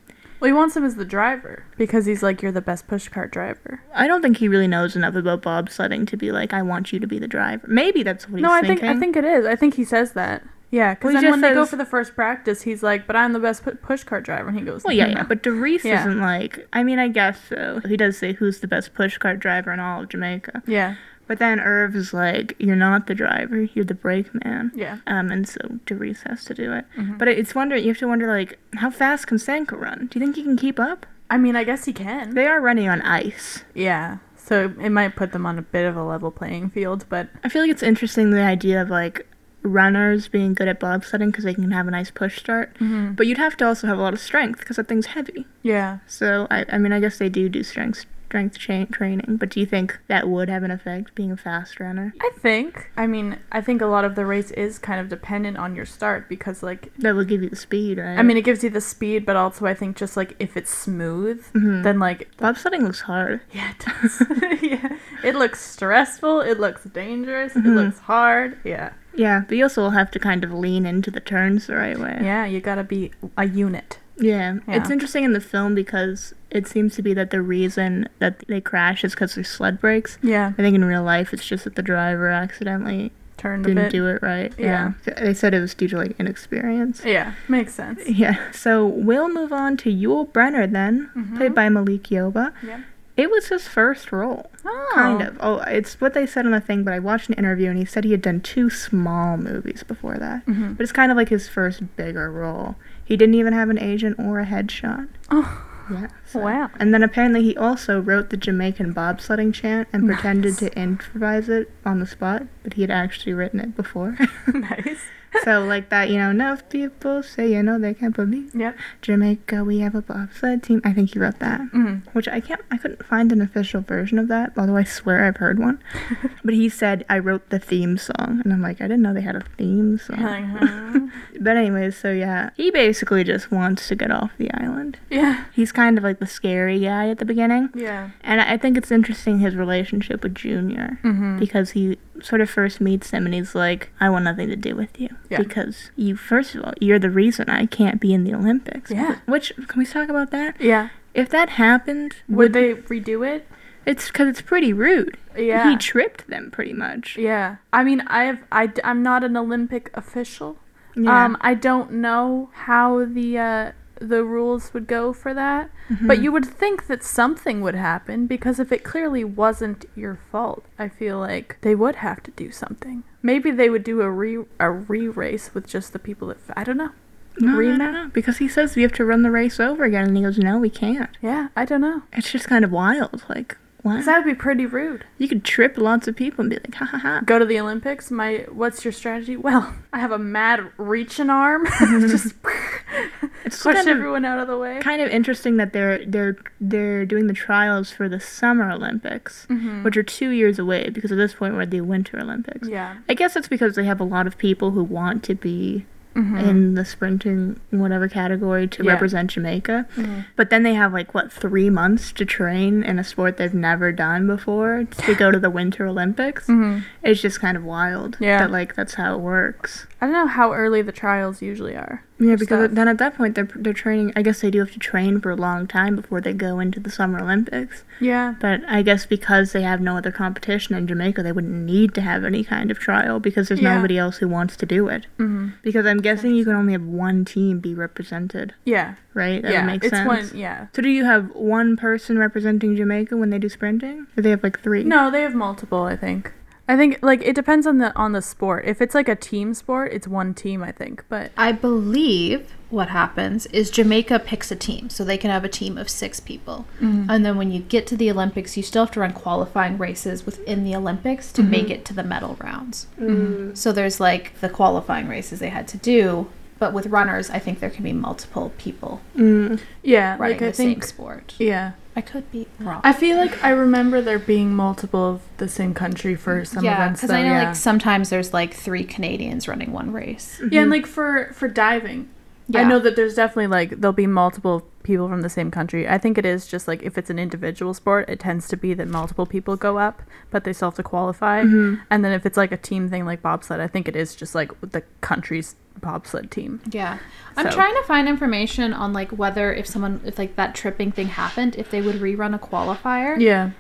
Well, he wants him as the driver because he's like, you're the best pushcart driver. I don't think he really knows enough about bobsledding to be like, "I want you to be the driver." Maybe that's what he's no, I thinking. think I think it is. I think he says that. Yeah, because Well, then when just they go for the first practice, he's like, "But I'm the best pu- pushcart driver," and he goes, Well, yeah, yeah, but Derice Yeah. isn't like. I mean, I guess so. He does say who's the best pushcart driver in all of Jamaica. yeah, But then Irv is like, "You're not the driver. You're the brakeman." yeah, Um, and so Derice has to do it. Mhm. But it's wonder. You have to wonder like, how fast can Sanka run? Do you think he can keep up? I mean, I guess he can. They are running on ice. yeah, so it might put them on a bit of a level playing field, but I feel like it's interesting the idea of like runners being good at bobsledding because they can have a nice push start. Mhm. But you'd have to also have a lot of strength because that thing's heavy. yeah, So I, I mean, I guess they do do strength strength cha- training. But do you think that would have an effect being a fast runner? I think. I mean, I think a lot of the race is kind of dependent on your start because, like, That will give you the speed, right? I mean, it gives you the speed, but also I think just like if it's smooth, Mhm. then like bobsledding looks hard. yeah, it does. yeah, it looks stressful. It looks dangerous. It Mhm. looks hard. Yeah, Yeah, but you also will have to kind of lean into the turns the right way. yeah. You gotta be a unit. Yeah. It's interesting in the film because it seems to be that the reason that they crash is because their sled breaks. Yeah, I think in real life it's just that the driver accidentally turned didn't bit. do it right. Yeah. They said it was due to like inexperience. Yeah, makes sense. Yeah. So we'll move on to Yul Brenner then, Mhm. played by Malik Yoba. Yeah. It was his first role. Oh, Kind of. Oh, it's what they said on the thing, but I watched an interview and he said he had done two small movies before that. Mhm. But it's kind of like his first bigger role. He didn't even have an agent or a headshot. Oh, Yeah. wow. And then apparently he also wrote the Jamaican bobsledding chant and pretended Nice. to improvise it on the spot, but he had actually written it before. nice. So like that, you know, enough people say, you know, they can't believe Yep. Jamaica, we have a bobsled team. I think he wrote that. Mm. Which I can't, I couldn't find an official version of that, although I swear I've heard one. but he said I wrote the theme song, and I'm like, I didn't know they had a theme song. Uh-huh. but anyways, so yeah, he basically just wants to get off the island. yeah. He's kind of like the scary guy at the beginning, Yeah. and I think it's interesting his relationship with Junior Mm-hmm. because he sort of first meets him and he's like, I want nothing to do with you. Yeah. Because you, first of all, you're the reason I can't be in the Olympics. Yeah. Which, can we talk about that? Yeah. If that happened, Would they redo it? It's because it's pretty rude. Yeah. He tripped them pretty much. Yeah. I mean, I've I, I'm not an Olympic official. Yeah. Um, I don't know how the uh, the rules would go for that, Mm-hmm. but you would think that something would happen because if it clearly wasn't your fault, I feel like they would have to do something. Maybe they would do a re a re race with just the people that f- I don't know. no, no, rematch? no, no, because he says we have to run the race over again, and he goes, "No, we can't." Yeah, I don't know. It's just kind of wild. Like, 'Cause that would be pretty rude. you could trip lots of people and be like, "Ha ha ha." Go to the Olympics. My what's your strategy? Well, I have a mad reaching arm. just It's It's Push kind of, everyone out of the way. kind of interesting that they're they're they're doing the trials for the Summer Olympics, Mhm. which are two years away because at this point we're at the Winter Olympics. Yeah. I guess it's because they have a lot of people who want to be Mhm. in the sprinting whatever category to Yeah. represent Jamaica. Mhm. But then they have like what three months to train in a sport they've never done before to go to the Winter Olympics. Mhm. It's just kind of wild. Yeah. That like that's how it works. I don't know how early the trials usually are. Yeah, because Stuff. then at that point they're they're training. I guess they do have to train for a long time before they go into the Summer Olympics. Yeah. But I guess because they have no other competition in Jamaica, they wouldn't need to have any kind of trial because there's Yeah. nobody else who wants to do it. hmm Because I'm guessing you can only have one team be represented, Yeah. right? That yeah. would make it's sense. one. Yeah. So do you have one person representing Jamaica when they do sprinting? Or they have like three? No, they have multiple. I think. I think like it depends on the on the sport. If it's like a team sport, it's one team. I think. But I believe what happens is Jamaica picks a team, so they can have a team of six people. And then when you get to the Olympics, you still have to run qualifying races within the Olympics to make it to the medal rounds. Mm. So there's like the qualifying races they had to do, but with runners, I think there can be multiple people Mm. yeah, running like I the same sport. Yeah. I could be wrong. I feel like I remember there being multiple of the same country for some yeah, events. because I know yeah. like sometimes there's like three Canadians running one race. yeah, and like for for diving, I know that there's definitely like there'll be multiple people from the same country. I think it is just like if it's an individual sport, it tends to be that multiple people go up, but they still have to qualify. Mhm. And then if it's like a team thing like bobsled, I think it is just like the country's bobsled team. Yeah. I'm trying to find information on like whether if someone if like that tripping thing happened, if they would rerun a qualifier. Yeah.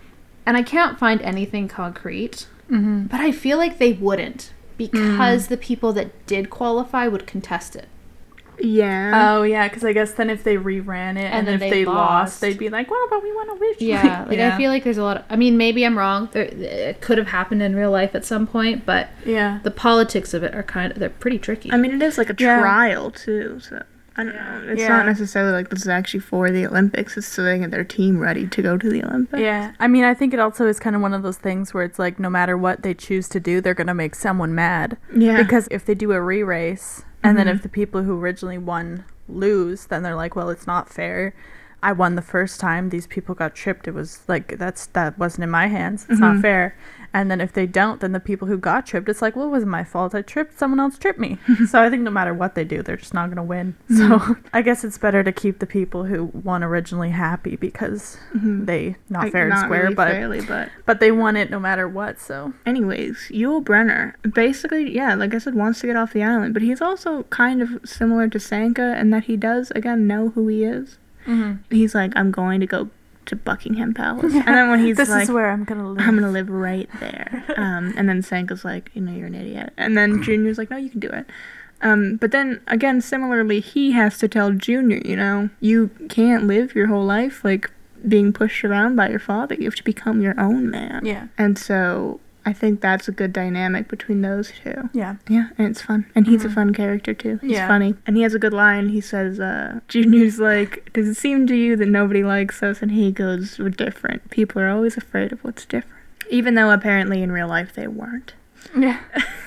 And I can't find anything concrete, Mm-hmm. but I feel like they wouldn't because the people that did qualify would contest it. Yeah. Oh yeah, because I guess then if they reran it and, then if they they, lost, lost. they'd be like, "Well, but we want to wish." Yeah, like I feel like there's a lot of I mean, maybe I'm wrong. There, it could have happened in real life at some point, but yeah. the politics of it are kind of they're pretty tricky. I mean, it is like a Yeah. trial too. So I don't know. It's Yeah. not necessarily like this is actually for the Olympics. It's so they get their team ready to go to the Olympics. Yeah, I mean, I think it also is kind of one of those things where it's like no matter what they choose to do, they're gonna make someone mad. Yeah. Because if they do a re-race, and then Mhm. if the people who originally won lose, then they're like, well, it's not fair. I won the first time. These people got tripped. It was like that's that wasn't in my hands. It's not Mhm. fair. And then if they don't, then the people who got tripped, it's like, well, it wasn't my fault. I tripped. Someone else tripped me. so I think no matter what they do, they're just not gonna win. So I guess it's better to keep the people who won originally happy because Mhm. they not Like, fair and not square, really but fairly, but but they won it no matter what. So anyways, Yul Brenner basically, yeah, like I said, wants to get off the island, but he's also kind of similar to Sanka in that he does again know who he is. Mm-hmm. He's like, I'm going to go to Buckingham Palace, and then when he's this like, is where I'm gonna live. I'm gonna live right there. Um, and then Sanka's like, you know, you're an idiot. And then Junior's like, no, you can do it. Um, but then again, similarly, he has to tell Junior, you know, you can't live your whole life like being pushed around by your father. You have to become your own man. yeah, And so I think that's a good dynamic between those two. yeah. Yeah, and it's fun. And he's a Mhm. fun character too. He's Yeah. funny. And he has a good line. He says, uh, Junior's like, Does it seem to you that nobody likes us? And he goes, We're different. People are always afraid of what's different. Even though apparently in real life they weren't. Yeah.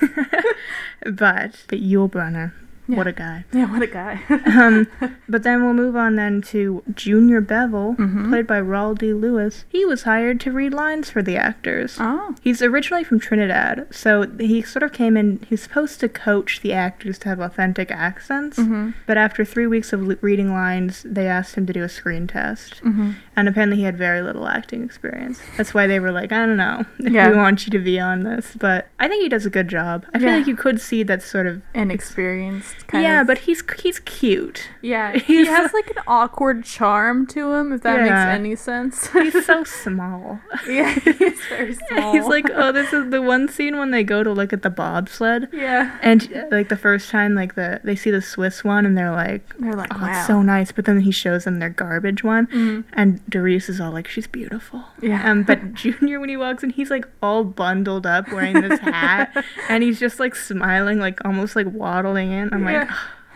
but but Yul Brenner, what a guy. Yeah, what a guy. Um, but then we'll move on then to Junior Bevil, Mhm. played by Rawle D. Lewis. He was hired to read lines for the actors. oh. He's originally from Trinidad, so he sort of came in. He's supposed to coach the actors to have authentic accents, Mm-hmm. but after three weeks of l- reading lines, they asked him to do a screen test, Mm-hmm. And apparently he had very little acting experience. That's why they were like, "I don't know if Yeah. we want you to be on this," but I think he does a good job. I feel Yeah. like you could see that sort of. Inexperienced kind of yeah, of. but he's he's cute. yeah, he has like an awkward charm to him, if that Yeah. makes any sense. He's so small. yeah, he's very small. He's like, oh, this is the one scene when they go to look at the bobsled. yeah. And like the first time, like the they see the Swiss one, and they're like, They're like, "Oh, wow. it's so nice." But then he shows them their garbage one, Mhm. and Derice is all like, "She's beautiful." Yeah. Um, but Junior, when he walks in, he's like all bundled up, wearing this hat, and he's just like smiling, like almost like waddling in. I'm like,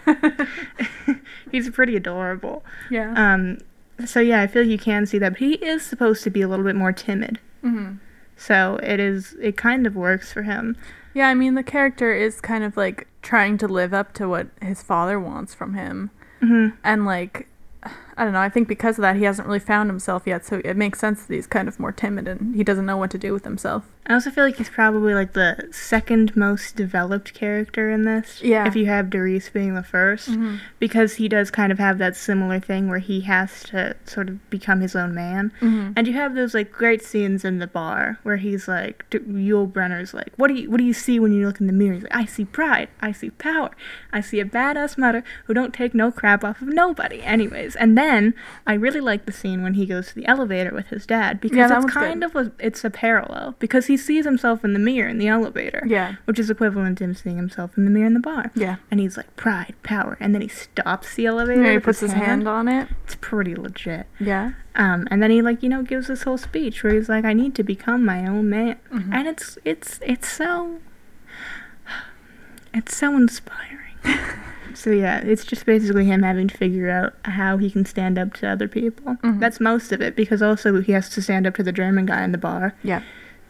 he's pretty adorable. yeah. Um, so yeah, I feel like you can see that, but he is supposed to be a little bit more timid. hmm So it is, it kind of works for him. Yeah, I mean the character is kind of like trying to live up to what his father wants from him. Mhm. and like I don't know. I think because of that, he hasn't really found himself yet. So it makes sense that he's kind of more timid and he doesn't know what to do with himself. I also feel like he's probably like the second most developed character in this. Yeah. If you have Derice being the 1st because he does kind of have that similar thing where he has to sort of become his own man. Mhm. And you have those like great scenes in the bar where he's like, D- Yul Brenner's like, what do you what do you see when you look in the mirror? He's like, I see pride, I see power, I see a badass mother who don't take no crap off of nobody. Anyways, and then I really like the scene when he goes to the elevator with his dad because Yeah, it's kind good. of a it's a parallel because he sees himself in the mirror in the elevator. Yeah. Which is equivalent to him seeing himself in the mirror in the bar. Yeah. And he's like, pride, power, and then he stops the elevator. Yeah, he puts his hand on it. It's pretty legit. Yeah. Um, and then he like you know gives this whole speech where he's like, I need to become my own man, Mhm. and it's it's it's so it's so inspiring. so yeah, it's just basically him having to figure out how he can stand up to other people. Mhm. That's most of it because also he has to stand up to the German guy in the bar, Yeah.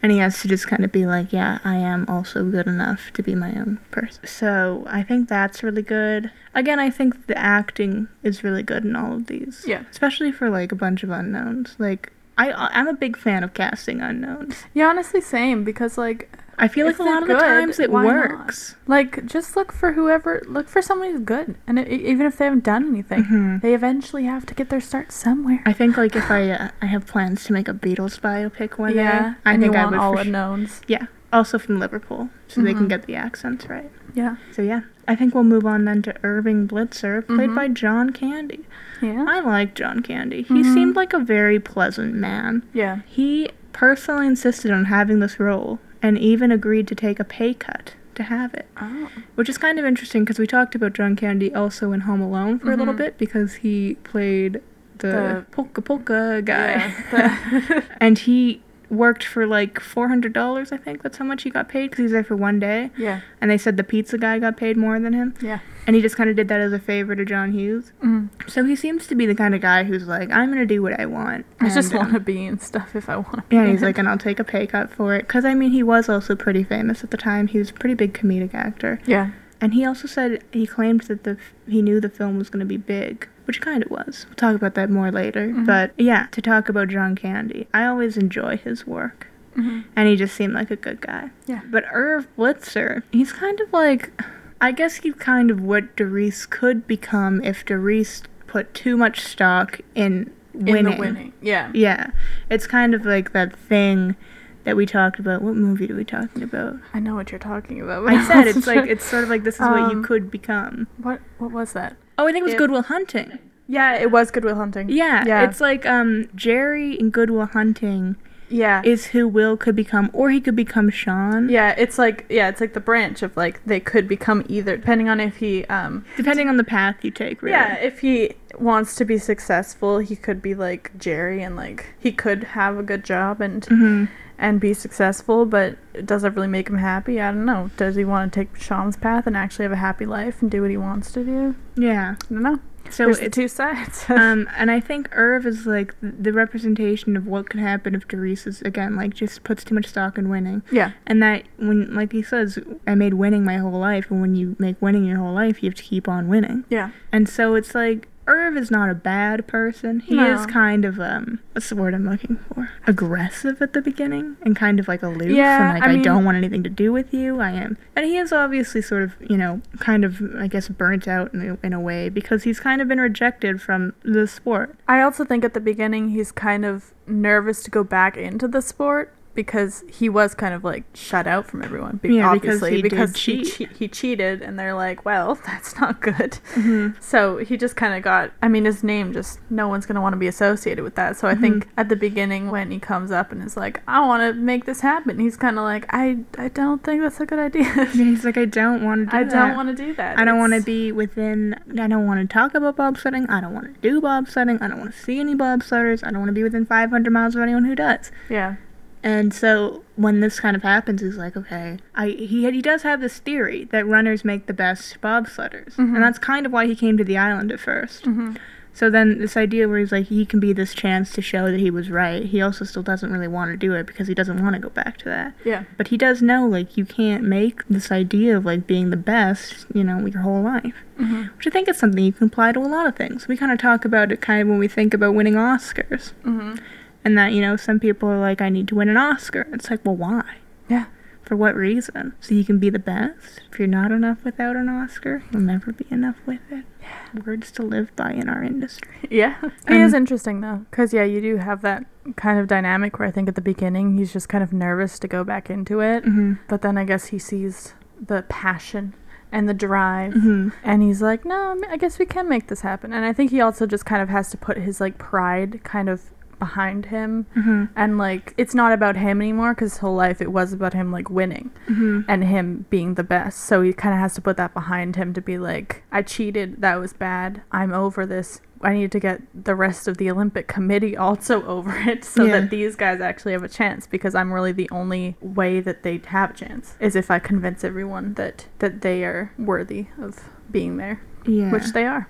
and he has to just kind of be like, yeah, I am also good enough to be my own person. So I think that's really good. Again, I think the acting is really good in all of these. Yeah. Especially for like a bunch of unknowns. Like I I'm a big fan of casting unknowns. Yeah, honestly, same because like I feel like If a lot of the times it why not? works. like just look for whoever look for someone who's good, and it, even if they haven't done anything, Mhm. they eventually have to get their start somewhere. I think like if I uh, I have plans to make a Beatles biopic one yeah, day, I and think you I would all for unknowns. Yeah. Also from Liverpool, so they can Mhm. get the accents right. Yeah. So yeah, I think we'll move on then to Irving Blitzer, played Mhm. by John Candy. Yeah. I like John Candy. He Mhm. seemed like a very pleasant man. yeah. He personally insisted on having this role and even agreed to take a pay cut to have it, Oh. which is kind of interesting because we talked about John Candy also in Home Alone for a little Mhm. bit because he played the, The- polka polka guy. Yeah. and he worked for like $400, I think. That's how much he got paid because he was there for one day. yeah. And they said the pizza guy got paid more than him. Yeah. And he just kind of did that as a favor to John Hughes. Mm. So he seems to be the kind of guy who's like, I'm going to do what I want. I just And, um, want to be in stuff if I want to. Yeah, he's like, and I'll take a pay cut for it. Because, I mean, he was also pretty famous at the time. He was a pretty big comedic actor. yeah. And he also said he claimed that the he knew the film was going to be big, which kind of was. We'll talk about that more later. Mhm. But yeah, to talk about John Candy, I always enjoy his work. hmm And he just seemed like a good guy. Yeah. But Irv Blitzer, he's kind of like, I guess he's kind of what Derice could become if Derice put too much stock in winning. In the winning. Yeah. Yeah, it's kind of like that thing that we talked about. What movie are we talking about? I know what you're talking about. I said it's like it's sort of like this is what you Um, could become. What what was that? Oh, I think it was if- Good Will Hunting. Yeah, it was Good Will Hunting. Yeah, Yeah. it's like um Jerry in Good Will Hunting Yeah. is who Will could become, or he could become Sean. yeah, it's like yeah, it's like the branch of like they could become either depending on if he um depending on the path you take. Really. yeah, if he wants to be successful, he could be like Jerry and like he could have a good job and hmm and be successful, but does that really make him happy? I don't know. Does he want to take Sean's path and actually have a happy life and do what he wants to do? Yeah. I don't know. So There's the it's two sides. um, and I think Irv is like the representation of what could happen if is again like just puts too much stock in winning, yeah. and that when like he says, I made winning my whole life, and when you make winning your whole life, you have to keep on winning, Yeah. and so it's like Irv is not a bad person. He No. is kind of um, what's the word I'm looking for? Aggressive at the beginning and kind of like aloof Yeah, and like I I, mean- don't want anything to do with you. I am, and he is obviously sort of you know kind of I guess burnt out in in a way because he's kind of been rejected from the sport. I also think at the beginning he's kind of nervous to go back into the sport because he was kind of like shut out from everyone. Be- Yeah, because obviously he did because he, che- he cheated, and they're like, well, that's not good. Mm-hmm. So he just kind of got. I mean, his name just no one's gonna want to be associated with that. So I think Mm-hmm. at the beginning when he comes up and is like, I want to make this happen, he's kind of like, I I don't think that's a good idea. Yeah, he's like, I don't want to do I that. don't want to do that. I don't want to be within. I don't want to talk about bobsledding. I don't want to do bobsledding. I don't want to see any bobsledders. I don't want to be within 500 miles of anyone who does. Yeah. And so when this kind of happens, he's like, okay, I he he does have this theory that runners make the best bobsledders, Mhm. and that's kind of why he came to the island at 1st Mhm. So then this idea where he's like he can be this chance to show that he was right. He also still doesn't really want to do it because he doesn't want to go back to that. Yeah. But he does know like you can't make this idea of like being the best, you know, your whole life. Mm-hmm. Which I think is something you can apply to a lot of things. We kind of talk about it kind of when we think about winning Oscars. Mm-hmm. And that, you know, some people are like, I need to win an Oscar. It's like, well, why? Yeah. For what reason? So you can be the best? If you're not enough without an Oscar, you'll never be enough with it. Yeah. Words to live by in our industry. Yeah. It Um, is interesting though, because yeah, you do have that kind of dynamic where I think at the beginning he's just kind of nervous to go back into it, Mm-hmm. but then I guess he sees the passion and the drive. Mm-hmm. And he's like, no, I I guess we can make this happen. And I think he also just kind of has to put his like pride kind of behind him. Mm-hmm. And like, it's not about him anymore because his whole life it was about him like winning Mm-hmm. and him being the best. So he kind of has to put that behind him to be like, I cheated. That was bad. I'm over this. I need to get the rest of the Olympic committee also over it so Yeah. that these guys actually have a chance because I'm really the only way that they have a chance is if I convince everyone that that they are worthy of being there, Yeah. which they are.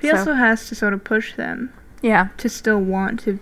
he so- also has to sort of push them Yeah. to still want to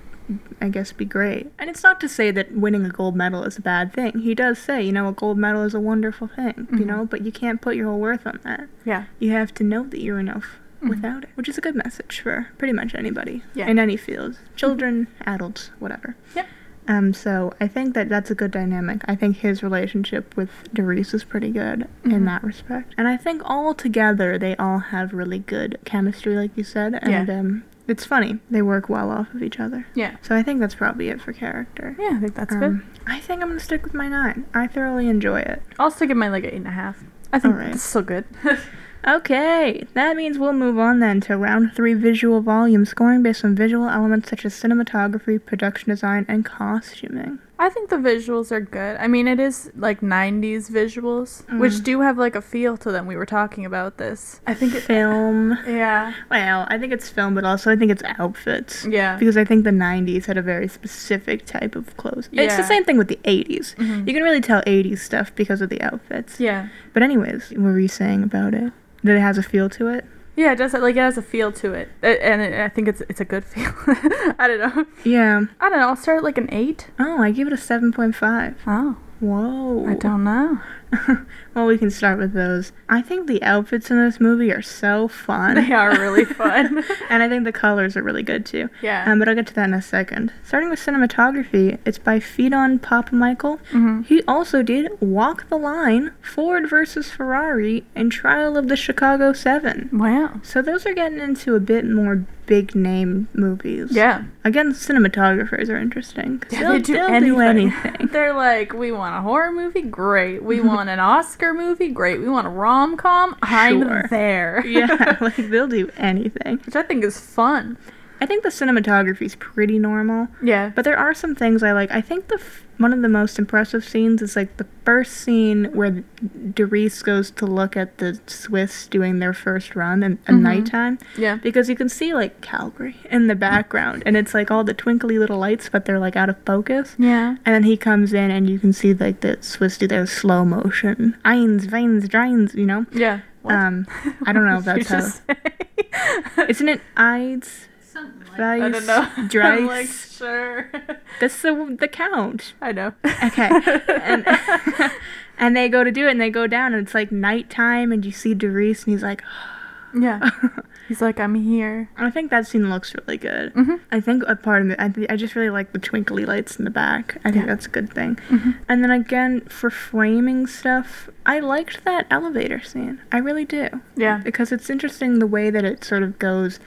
I guess be great. And it's not to say that winning a gold medal is a bad thing. He does say, you know, a gold medal is a wonderful thing, you Mhm. know, but you can't put your whole worth on that. Yeah. You have to know that you're enough Mhm. without it, which is a good message for pretty much anybody Yeah. in any field. Children, adults, whatever. Yeah. Um, so I think that that's a good dynamic. I think his relationship with Derice is pretty good Mhm. in that respect. And I think all together they all have really good chemistry, like you said. And Yeah. um, it's funny. They work well off of each other. Yeah. So I think that's probably it for character. Yeah, I think that's good. Um, I think I'm gonna stick with my nine. I thoroughly enjoy it. I'll stick give my like eight and a half. I think it's still good. Okay, that means we'll move on then to round three visual volume scoring based on visual elements such as cinematography, production design, and costuming. I think the visuals are good. I mean, it is like 90s visuals, Mm. which do have like a feel to them. We were talking about this. I think it. Film. Yeah. Well, I think it's film, but also I think it's outfits. Yeah. Because I think the 90s had a very specific type of clothes. It's the same thing with the 80s. Mhm. You can really tell 80s stuff because of the outfits. Yeah. But, anyways, what were you saying about it? That it has a feel to it? Yeah, it does. Like it has a feel to it, and it, I think it's it's a good feel. I don't know. Yeah. I don't know. I'll start at like an eight. Oh, I give it a 7.5. Oh, Whoa. I don't know. well, we can start with those. I think the outfits in this movie are so fun. They are really fun. and I think the colors are really good too. yeah. Um, but I'll get to that in a second. Starting with cinematography, it's by Phedon Papamichael. Mhm. He also did Walk the Line, Ford versus Ferrari, and Trial of the Chicago Seven. Wow. So those are getting into a bit more big name movies. Yeah. Again, cinematographers are interesting. Yeah, they'll, they do they'll anything. do anything. They're like, we want a horror movie, great. We want an Oscar movie, great. We want a rom com, I'm there. yeah, like they'll do anything. which I think is fun. I think the cinematography is pretty normal, Yeah. but there are some things I like. I think the f- one of the most impressive scenes is like the first scene where Derice goes to look at the Swiss doing their first run in, at Mhm. nighttime yeah. because you can see like Calgary in the background and it's like all the twinkly little lights, but they're like out of focus. Yeah. And then he comes in and you can see like the Swiss do their slow motion. Eins, veins, dreins, you know? Yeah. What? Um, I don't know if that's how. Isn't it Eids? Something like Right. I don't know. Dries. I'm like, sure. That's the the count. I know. Okay. And and they go to do it and they go down and it's like nighttime and you see Derice and he's like yeah. He's like, I'm here. I think that scene looks really good. hmm I think a part of it, I, th- I just really like the twinkly lights in the back. I think Yeah. that's a good thing. Mhm. And then again, for framing stuff, I liked that elevator scene. I really do. Yeah. Because it's interesting the way that it sort of goes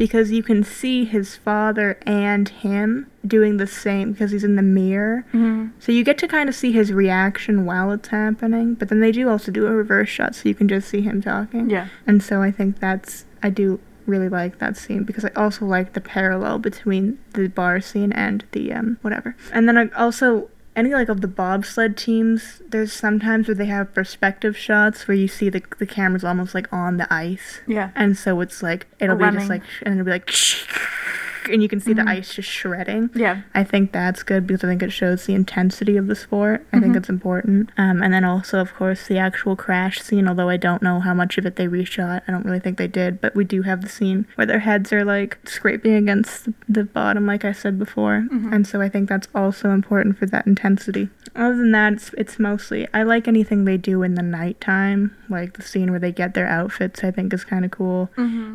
because you can see his father and him doing the same because he's in the mirror. hmm So you get to kind of see his reaction while it's happening, but then they do also do a reverse shot so you can just see him talking. Yeah. And so I think that's I do really like that scene because I also like the parallel between the bar scene and the um whatever. And then I also any like of the bobsled teams, there's sometimes where they have perspective shots where you see the the camera's almost like on the ice. Yeah. And so it's like it'll be Running. just like and it'll be like and you can see the mm-hmm. ice just shredding. Yeah. I think that's good because I think it shows the intensity of the sport. I think mm-hmm. it's important. Um, and then also, of course, the actual crash scene, although I don't know how much of it they reshot. I don't really think they did, but we do have the scene where their heads are like scraping against the, bottom, like I said before. Mm-hmm. And so I think that's also important for that intensity. Other than that, it's, it's mostly, I like anything they do in the nighttime, like the scene where they get their outfits, I think is kind of cool.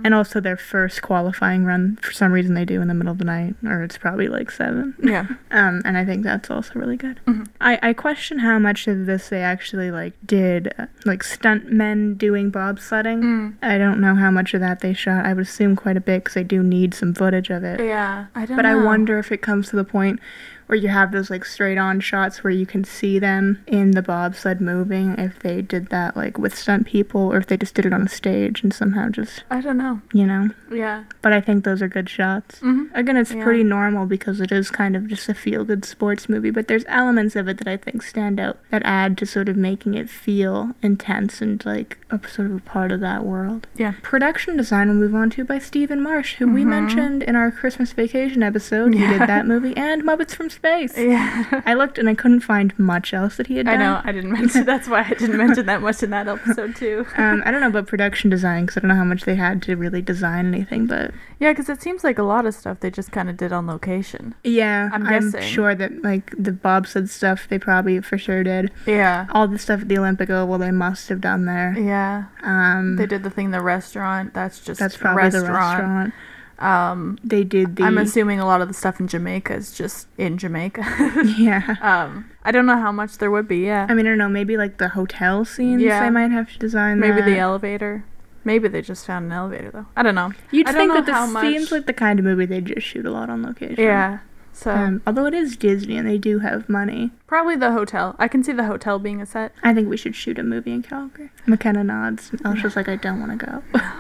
And also their first qualifying run, for some reason they do in the middle of the night, or it's probably like seven. Yeah. Um, and I think that's also really good. I, I question how much of this they actually like did, uh, like stunt men doing bobsledding. I don't know how much of that they shot. I would assume quite a bit because they do need some footage of it. Yeah. I don't But know. I wonder if it comes to the point where you have those like straight on shots where you can see them in the bobsled moving, if they did that like with stunt people or if they just did it on a stage and somehow just, I don't know. you know. Yeah. But I think those are good shots. Mhm. Again, it's Yeah. pretty normal because it is kind of just a feel good sports movie, but there's elements of it that I think stand out that add to sort of making it feel intense and like a sort of a part of that world. Yeah. Production design we'll move on to by Stephen Marsh, who we mentioned in our Christmas vacation episode. yeah. He Mm-hmm. Did that movie and Muppets from Space. Yeah. I looked and I couldn't find much else that he had done. I know. I didn't mention. That's why I didn't mention that much in that episode too. Um, I don't know about production design because I don't know how much they had to really design anything, but Yeah, because it seems like a lot of stuff they just kind of did on location. yeah, I'm I'm, sure that like the bobsled stuff they probably for sure did. Yeah. All the stuff at the Olympic well, they must have done there. Yeah. Um, They did the thing in the restaurant. That's just that's probably the restaurant. Um, They did the I'm assuming a lot of the stuff in Jamaica is just in Jamaica. yeah. um, I don't know how much there would be. Yeah. I mean, I don't know. Maybe like the hotel scenes. Yeah. they might have to design. Maybe that. the elevator. Maybe they just found an elevator though. I don't know. You'd I think that this much- seems like the kind of movie they just shoot a lot on location. Yeah. So Um, although it is Disney and they do have money, probably the hotel. I can see the hotel being a set. I think we should shoot a movie in Calgary. McKenna nods. I was just like, I don't want to go.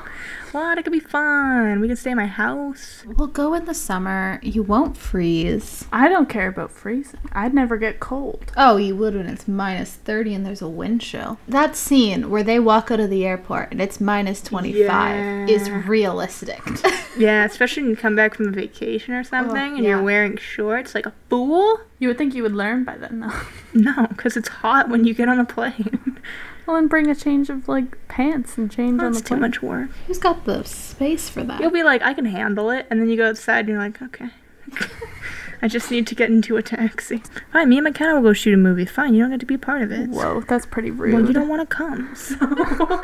what? It could be fun. We can stay at my house. We'll go in the summer. You won't freeze. I don't care about freezing. I'd never get cold. Oh, you would when it's minus 30 and there's a wind chill. That scene where they walk out of the airport and it's minus 25 is realistic. Yeah, especially when you come back from a vacation or oh, something and yeah. you're wearing shorts like a fool. You would think you would learn by then, though. No, because it's hot when you get on a plane. well, and bring a change of like pants and change on That's the too much work. Who's got the space for that? You'll be like, I can handle it, and then you go outside and you're like, okay. I just need to get into a taxi. Fine, me and McKenna will go shoot a movie. Fine, you don't get to be part of it. Whoa, that's pretty rude. Well, you don't want to come. So.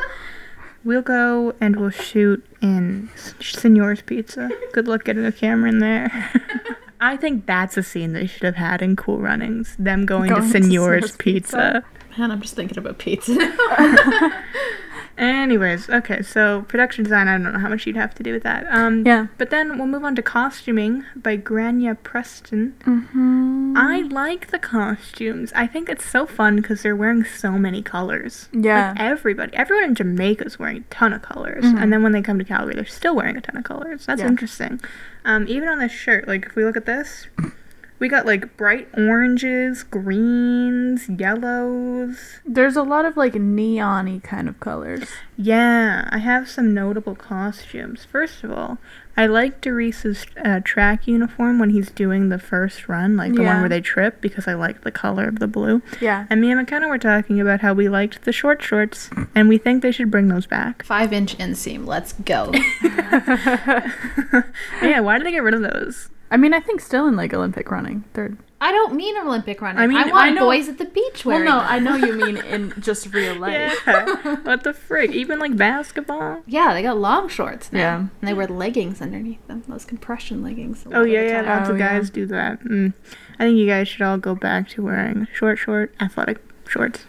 we'll go and we'll shoot in Senor's Pizza. Good luck getting a camera in there. I think that's a scene they should have had in Cool Runnings. Them going, Going to to Senor's Senor's Pizza. Man, I'm just thinking about pizza. Anyways, okay, so production design, I don't know how much you'd have to do with that. Um, Yeah. But then we'll move on to costuming by Grania Preston. Mm-hmm. I like the costumes. I think it's so fun because they're wearing so many colors. Yeah. Like everybody, everyone in Jamaica is wearing a ton of colors, Mhm. and then when they come to Calgary, they're still wearing a ton of colors. That's Yeah. interesting. Um, even on this shirt, like if we look at this, we got like bright oranges, greens, yellows. There's a lot of like neon-y kind of colors. Yeah, I have some notable costumes. First of all, I like Derice's uh, track uniform when he's doing the first run, like the one where they trip, because I like the color of the blue. Yeah. And me and McKenna were talking about how we liked the short shorts, and we think they should bring those back. Five inch inseam. Let's go. yeah, why did they get rid of those? I mean, I think still in like Olympic running. They're I don't mean Olympic running. I I mean, mean, I I want know- boys at the beach wearing. well, no, them. I know you mean in just real life. Yeah, what the frick? Even like basketball? Yeah, they got long shorts now. Yeah. And they wear leggings underneath them. Those compression leggings. Oh yeah, yeah, time. lots Oh, of yeah. guys do that. Mm. I think you guys should all go back to wearing short, short, athletic shorts.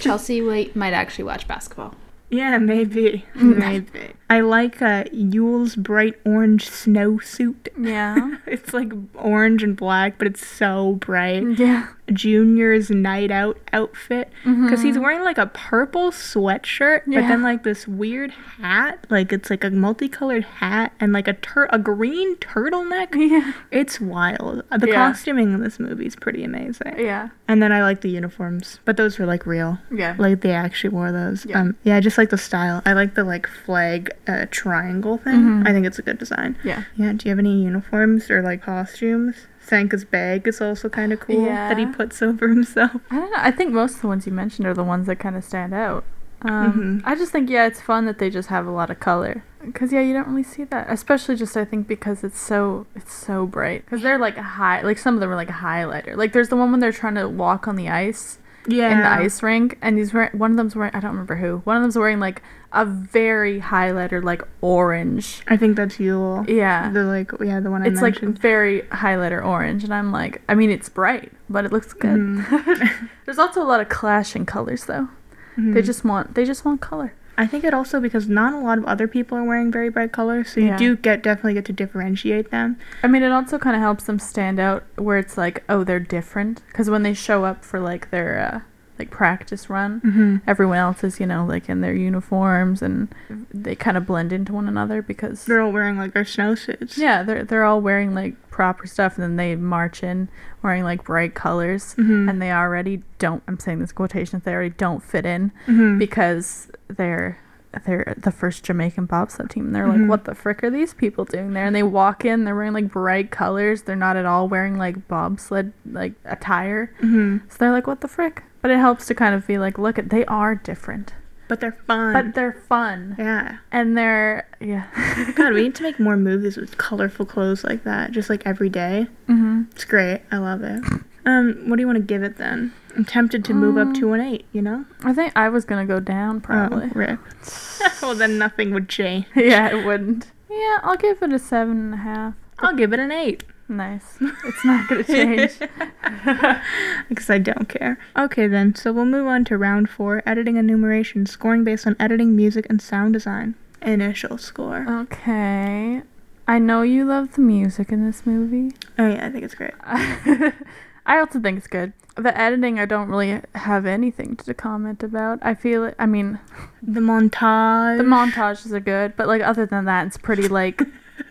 Chelsea wait, might actually watch basketball. Yeah, maybe, maybe. I like uh, Yul's bright orange snowsuit. Yeah. It's like orange and black, but it's so bright. Yeah. Junior's night out outfit because he's wearing like a purple sweatshirt, but then like this weird hat, like it's like a multicolored hat and like a tur- a green turtleneck. Yeah. It's wild. The Yeah. costuming in this movie is pretty amazing. Yeah. And then I like the uniforms, but those were like real. Yeah. Like they actually wore those. Yeah. Um, yeah, I just like the style. I like the like flag uh, triangle thing. Mhm. I think it's a good design. Yeah. Yeah. Do you have any uniforms or like costumes? Sanka's bag is also kind of cool that he puts over himself. I don't know. I think most of the ones you mentioned are the ones that kind of stand out. Um, Mhm. I just think yeah, it's fun that they just have a lot of color. Cause yeah, you don't really see that, especially just I think because it's so it's so bright. Cause they're like a high, like some of them are like a highlighter. Like there's the one when they're trying to walk on the ice Yeah. in the ice rink, and he's wearing one of them's wearing I don't remember who. One of them's wearing like a very highlighter, like orange. I think that's Yul. Yeah. The like yeah the one I it's like very highlighter orange, and I'm like, I mean, it's bright, but it looks good. Mhm. There's also a lot of clashing colors, though. They Mhm. just want they just want color. I think it also because not a lot of other people are wearing very bright colors, so you Yeah. do get definitely get to differentiate them. I mean, it also kind of helps them stand out where it's like, oh, they're different. Because when they show up for like their uh, like practice run, Mm-hmm. everyone else is you know like in their uniforms and they kind of blend into one another because They're all wearing like their snowsuits. yeah, they're they're all wearing like proper stuff, and then they march in wearing like bright colors, Mhm. and they already don't. I'm saying this quotations. They already don't fit in Mhm. because they're they're the first Jamaican bobsled team. They're Mhm. like, what the frick are these people doing there? And they walk in, they're wearing like bright colors. They're not at all wearing like bobsled like attire. Mhm. So they're like, what the frick? But it helps to kind of be like, look at they are different, But they're fun. but they're fun, yeah. and they're yeah. God, we need to make more movies with colorful clothes like that, just like every day. hmm It's great. I love it. Um, what do you want to give it then? I'm tempted to move up Um, to an eight. You know? I think I was gonna go down probably. Oh, rip. well, then nothing would change. yeah, it wouldn't. Yeah, I'll give it a seven and a half. I'll give it an eight. Nice. It's not gonna change. because I don't care. Okay, then, so we'll move on to round four editing and numeration, scoring based on editing, music, and sound design. Initial score. okay. I know you love the music in this movie. Oh, yeah, I think it's great. I also think it's good. The editing, I don't really have anything to comment about. I feel it. I mean, The montage. the montages are good, but like other than that, it's pretty like,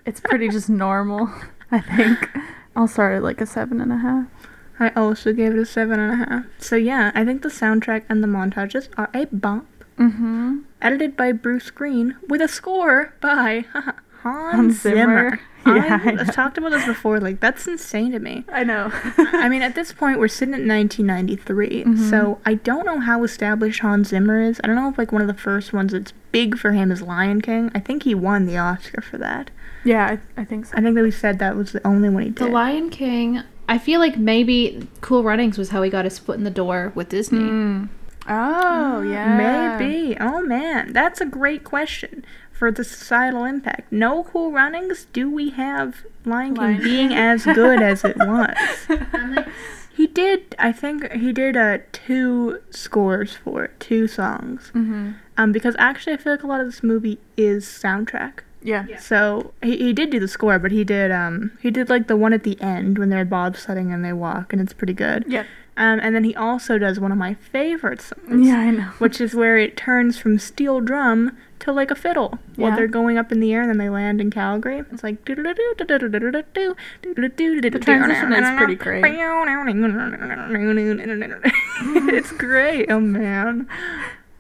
it's pretty just normal. I think. I'll start at like a seven and a half. I also gave it a seven and a half. So, yeah, I think the soundtrack and the montages are a bump. Mm-hmm. Edited by Bruce Green with a score by Hans, Hans Zimmer. Zimmer. Yeah, I I, know. have talked about this before. Like, that's insane to me. I know. I mean, at this point, we're sitting at 1993, Mhm. so I don't know how established Hans Zimmer is. I don't know if like one of the first ones that's big for him is Lion King. I think he won the Oscar for that. yeah, I, I think so. I think that we said that was the only one he did. The. Lion King. I feel like maybe Cool Runnings was how he got his foot in the door with Disney. Mm. Oh yeah. Maybe. Oh man, that's a great question for the societal impact. No Cool Runnings. Do we have Lion King Lion being as good as it was? He did. I think he did uh, two scores for it, two songs. Mm-hmm. Um, because actually, I feel like a lot of this movie is soundtrack. Yeah. So he, he did do the score, but he did um he did like the one at the end when they're bobsledding and they walk, and it's pretty good. Yeah. Um, and then he also does one of my favorite songs, Yeah, I know. which is where it turns from steel drum to like a fiddle while they're going up in the air and then they land in Calgary. It's like the The transition is pretty great. it's great. Oh man.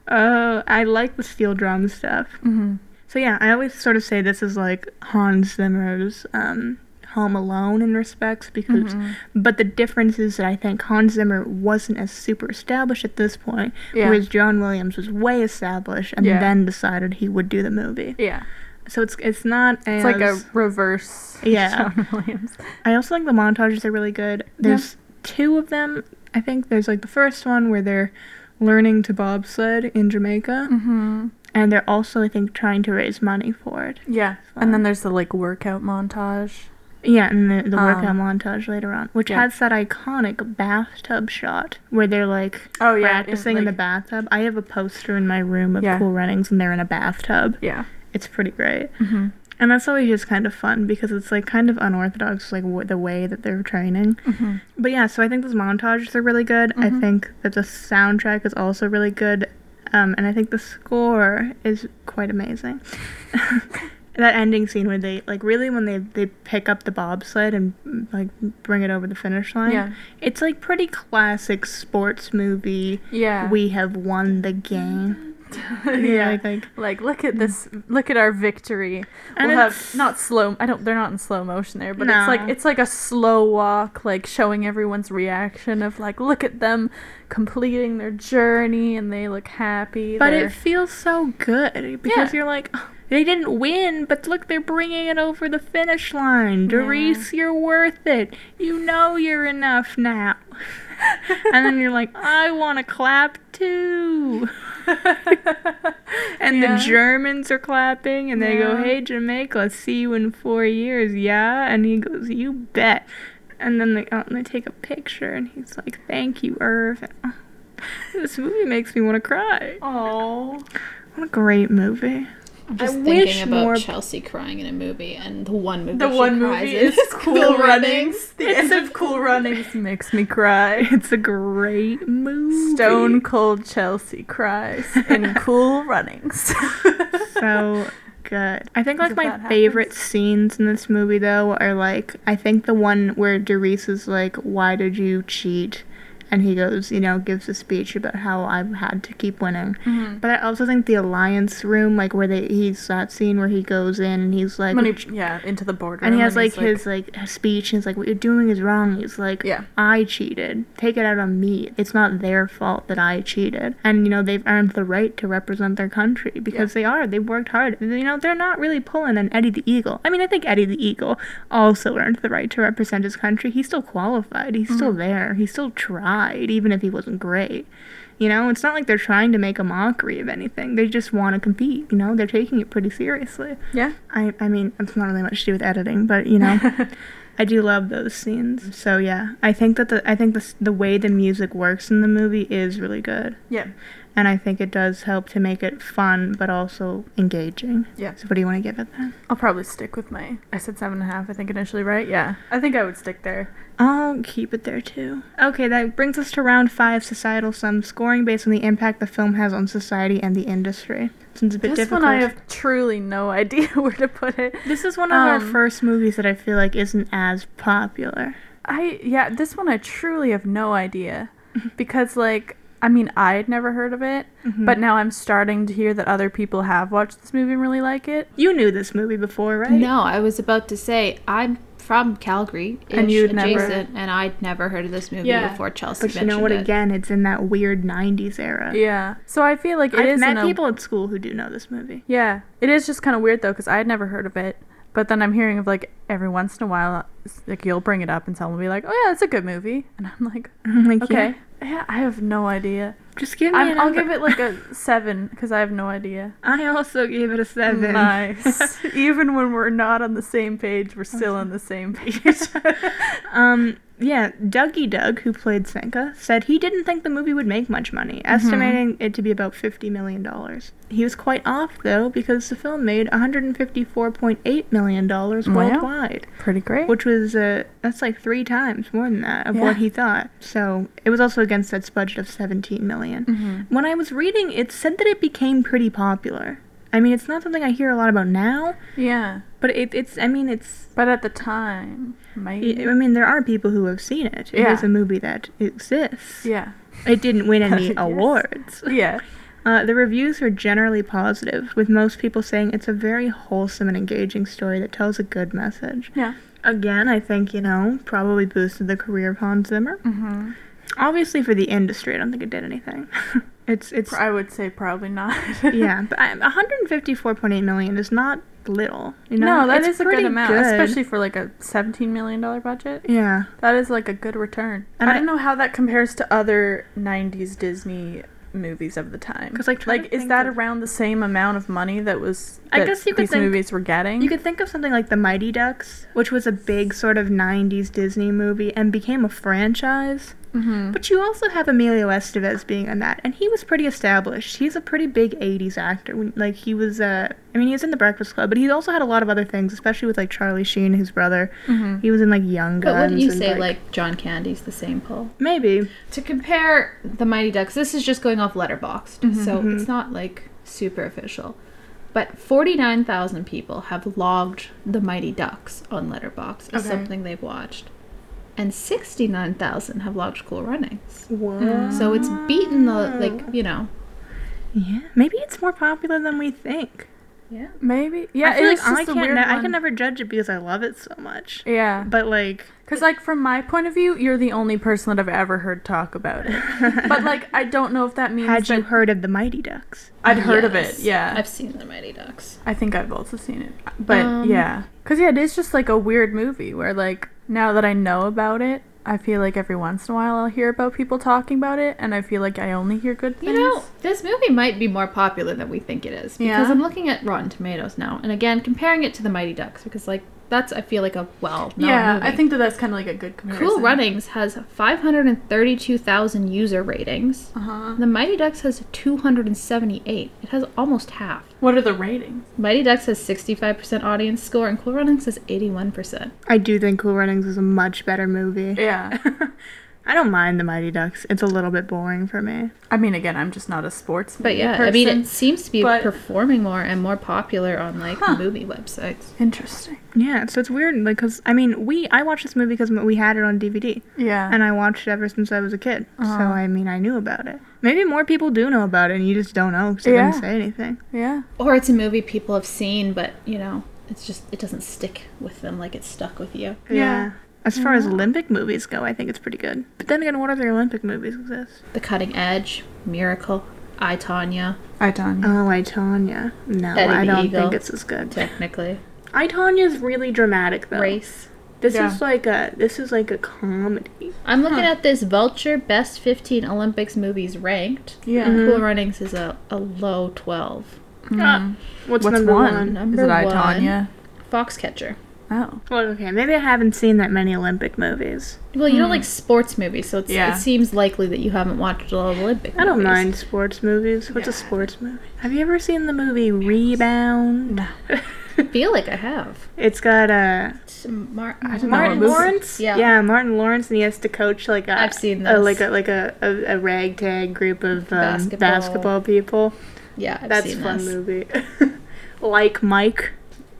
Uh, I like the steel drum stuff. Mm-hmm. So yeah, I always sort of say this is like Hans Zimmer's um, Home Alone in respects because, Mm-hmm. but the difference is that I think Hans Zimmer wasn't as super established at this point, Yeah. whereas John Williams was way established and Yeah. then decided he would do the movie. Yeah. So it's it's not It's like a reverse. Yeah. John Williams. I also like the montages are really good. There's two of them. I think there's like the first one where they're learning to bobsled in Jamaica, Mm-hmm. and they're also I think trying to raise money for it. Yeah. And then there's the like workout montage. Yeah, and the, the workout Um, montage later on, which yeah. has that iconic bathtub shot where they're like Oh yeah. practicing in, the bathtub. I have a poster in my room of Yeah. Cool Runnings, and they're in a bathtub. Yeah. It's pretty great. Mm-hmm. And that's always just kind of fun because it's like kind of unorthodox, like w- the way that they're training. Mhm. But yeah, so I think those montages are really good. I Mhm. think that the soundtrack is also really good. Um, and I think the score is quite amazing. that ending scene where they like really when they they pick up the bobsled and like bring it over the finish line. Yeah. It's like pretty classic sports movie. Yeah. We have won the game. yeah. Like, like Like look at this look at our victory. And we'll have not slow I don't they're not in slow motion there, but it's like it's like a slow walk, like showing everyone's reaction of like look at them completing their journey and they look happy. But they're- it feels so good because Yeah. you're like, "Oh, they didn't win, but look, they're bringing it over the finish line. Yeah. Derice, you're worth it. You know you're enough now. and then you're like, I want to clap too. and Yeah. the Germans are clapping, and they go, Hey, Jamaica, see you in four years, yeah? And he goes, You bet. And then they go out and they take a picture, and he's like, Thank you, Irv. And, oh, this movie makes me want to cry. Oh. What a great movie. I'm just I thinking wish about more- Chelsea crying in a movie, and the one movie The she one cries movie in is Cool Runnings. The end of Cool Runnings makes me cry. It's a great movie. Stone Cold Chelsea cries in Cool Runnings. so good. I think like my favorite happens. scenes in this movie though are like I think the one where Derice is like, "Why did you cheat?" And he goes, you know, gives a speech about how I've had to keep winning. Mhm. But I also think the alliance room, like where they he's that scene where he goes in and he's like, he, yeah, into the boardroom. and he has like his like speech and he's like what you're doing is wrong. He's like Yeah. i cheated. Take it out on me. It's not their fault that i cheated. And you know they've earned the right to represent their country because they are. They've worked hard. You know they're not really pulling an eddie the eagle. I mean i think eddie the eagle also earned the right to represent his country. He's still qualified. He's still there. He still tried even if he wasn't great you know, it's not like they're trying to make a mockery of anything. They just want to compete. You know, they're taking it pretty seriously. yeah. I, I mean, it's not really much to do with editing, but you know, I do love those scenes. So yeah, I think that the I think the the way the music works in the movie is really good, Yeah. And I think it does help to make it fun but also engaging. Yeah. So what do you want to give it then? I'll probably stick with my. I said seven and a half. I think initially, right? Yeah. I think I would stick there. I'll keep it there too. Okay, that brings us to round five: societal sum scoring based on the impact the film has on society and the industry. Since it's a bit difficult. This difficult. one I have truly no idea where to put it. This is one of our Um, first movies that I feel like isn't as popular. I yeah, this one I truly have no idea because like I mean I had never heard of it, Mm-hmm. but now I'm starting to hear that other people have watched this movie and really like it. You knew this movie before, right? No, I was about to say I'm from Calgary, And you'd never- adjacent, and I'd never heard of this movie Yeah. before Chelsea But you know what? it. Again, it's in that weird '90s era. Yeah. So I feel like it I've is met in a- people at school who do know this movie. Yeah, it is just kind of weird though because I had never heard of it. But then I'm hearing of like every once in a while, like you'll bring it up and someone will be like, "Oh yeah, it's a good movie," and I'm like, like, "Okay, yeah, yeah, I have no idea." just give me. I'm, I'll give it like a seven because I have no idea. I also gave it a seven. Nice. Even when we're not on the same page, we're still on the same page. um, yeah, Dougie Doug, who played Sanka, said he didn't think the movie would make much money, Mm-hmm. estimating it to be about fifty million dollars. He was quite off though, because the film made one hundred and fifty-four point eight million dollars Wow. worldwide. Pretty great. which was uh, that's like three times more than that of Yeah. what he thought. So it was also against its budget of 17 million. Mhm. When I was reading, it said that it became pretty popular. I mean, it's not something I hear a lot about now, Yeah, but it, it's. I mean, it's. but at the time, maybe. I mean, there are people who have seen it. It is Yeah. a movie that exists. Yeah. It didn't win any Yes. awards. Yeah. Uh, the reviews are generally positive, with most people saying it's a very wholesome and engaging story that tells a good message. Yeah. Again, I think, you know, probably boosted the career of Hans Zimmer. Mm-hmm. Obviously, for the industry, I don't think it did anything. it's it's I would say probably not. yeah, but 154.8 million is not little. You know, no, that It's is a good amount, good. especially for like a seventeen million dollar budget. yeah. That is like a good return. And I I- don't know how that compares to other '90s Disney movies of the time. 'Cause, like, like is that of- around the same amount of money that was? I guess you could think- movies were getting. You could think of something like The Mighty Ducks, which was a big sort of 90s Disney movie and became a franchise. Mm-hmm. But you also have Emilio Estevez being on that, and he was pretty established. He's a pretty big '80s actor. Like he was, uh, I mean, he was in The Breakfast Club, but he also had a lot of other things, especially with like Charlie Sheen, his brother. Mm-hmm. He was in like Young Guns. But wouldn't you and, say like John Candy's the same pull? maybe? To compare the Mighty Ducks, this is just going off Letterboxd, mm-hmm. so it's not like super official. But 49,000 people have logged the Mighty Ducks on Letterboxd as Okay. something they've watched. And 69,000 have logged Cool Runnings. Whoa. So it's beaten the, like, you know. Yeah, maybe it's more popular than we think. Yeah. Maybe. Yeah, I feel it's like I just a can't. weird Ne- I can never judge it because I love it so much. Yeah. But like, Because, like, from my point of view, you're the only person that I've ever heard talk about it. but, like, I don't know if that means had that you heard of the Mighty Ducks? I'd heard of it. Yeah. I've seen the Mighty Ducks. I think I've also seen it. But, Um, yeah. Because, yeah, it is just, like, a weird movie where, like, now that I know about it, I feel like every once in a while I'll hear about people talking about it, and I feel like I only hear good things. You know, this movie might be more popular than we think it is because Yeah? I'm looking at Rotten Tomatoes now, and again comparing it to the Mighty Ducks because like that's I feel like a well yeah, movie. I think that that's kind of like a good comparison. Cool Runnings has 532,000 user ratings. Uh huh. The Mighty Ducks has 278. It has almost half. What are the ratings? Mighty Ducks has 65% audience score, and Cool Runnings has 81%. I do think Cool Runnings is a much better movie. Yeah. I don't mind the Mighty Ducks. It's a little bit boring for me. I mean, again, I'm just not a sports. But movie yeah, I mean, it seems to be but- performing more and more popular on like Huh. movie websites. interesting. Yeah, so it's weird, like, cause I mean, we I watched this movie because we had it on DVD, Yeah. and I watched it ever since I was a kid. So Uh-huh. I mean, I knew about it. Maybe more people do know about it, and you just don't know because they Yeah. didn't say anything. yeah. Or it's a movie people have seen, but you know, it's just it doesn't stick with them like it's stuck with you. Yeah. As far as Olympic movies go, I think it's pretty good. But then again, what other Olympic movies exist? The Cutting Edge, Miracle, I Tonya, I done. Oh, I Tonya. No, Eddie I don't Eagle. think it's as good. technically. I Tonya's really dramatic though. Race. This Yeah. is like a this is like a comedy. I'm looking Huh. at this Vulture Best 15 Olympics movies ranked. yeah. Mhm. Cool Runnings is a, a low 12. Ah, what's, What's number one? one? Number Is it I one. Tonya? Foxcatcher. Oh. Well, okay, maybe I haven't seen that many Olympic movies. Well, you don't like sports movies, so it's, Yeah. it seems likely that you haven't watched a lot of Olympic I don't mind sports movies. What's a sports movie? Have you ever seen the movie Rebound? No. I feel like I have. it's got uh, It's Mar- don't know Martin what Lawrence. Yeah. yeah, Martin Lawrence, and he has to coach like a, I've seen a, like a like a, a, a ragtag group of um, Basketball. basketball. people. Yeah, I've That's seen a fun this. movie. like Mike,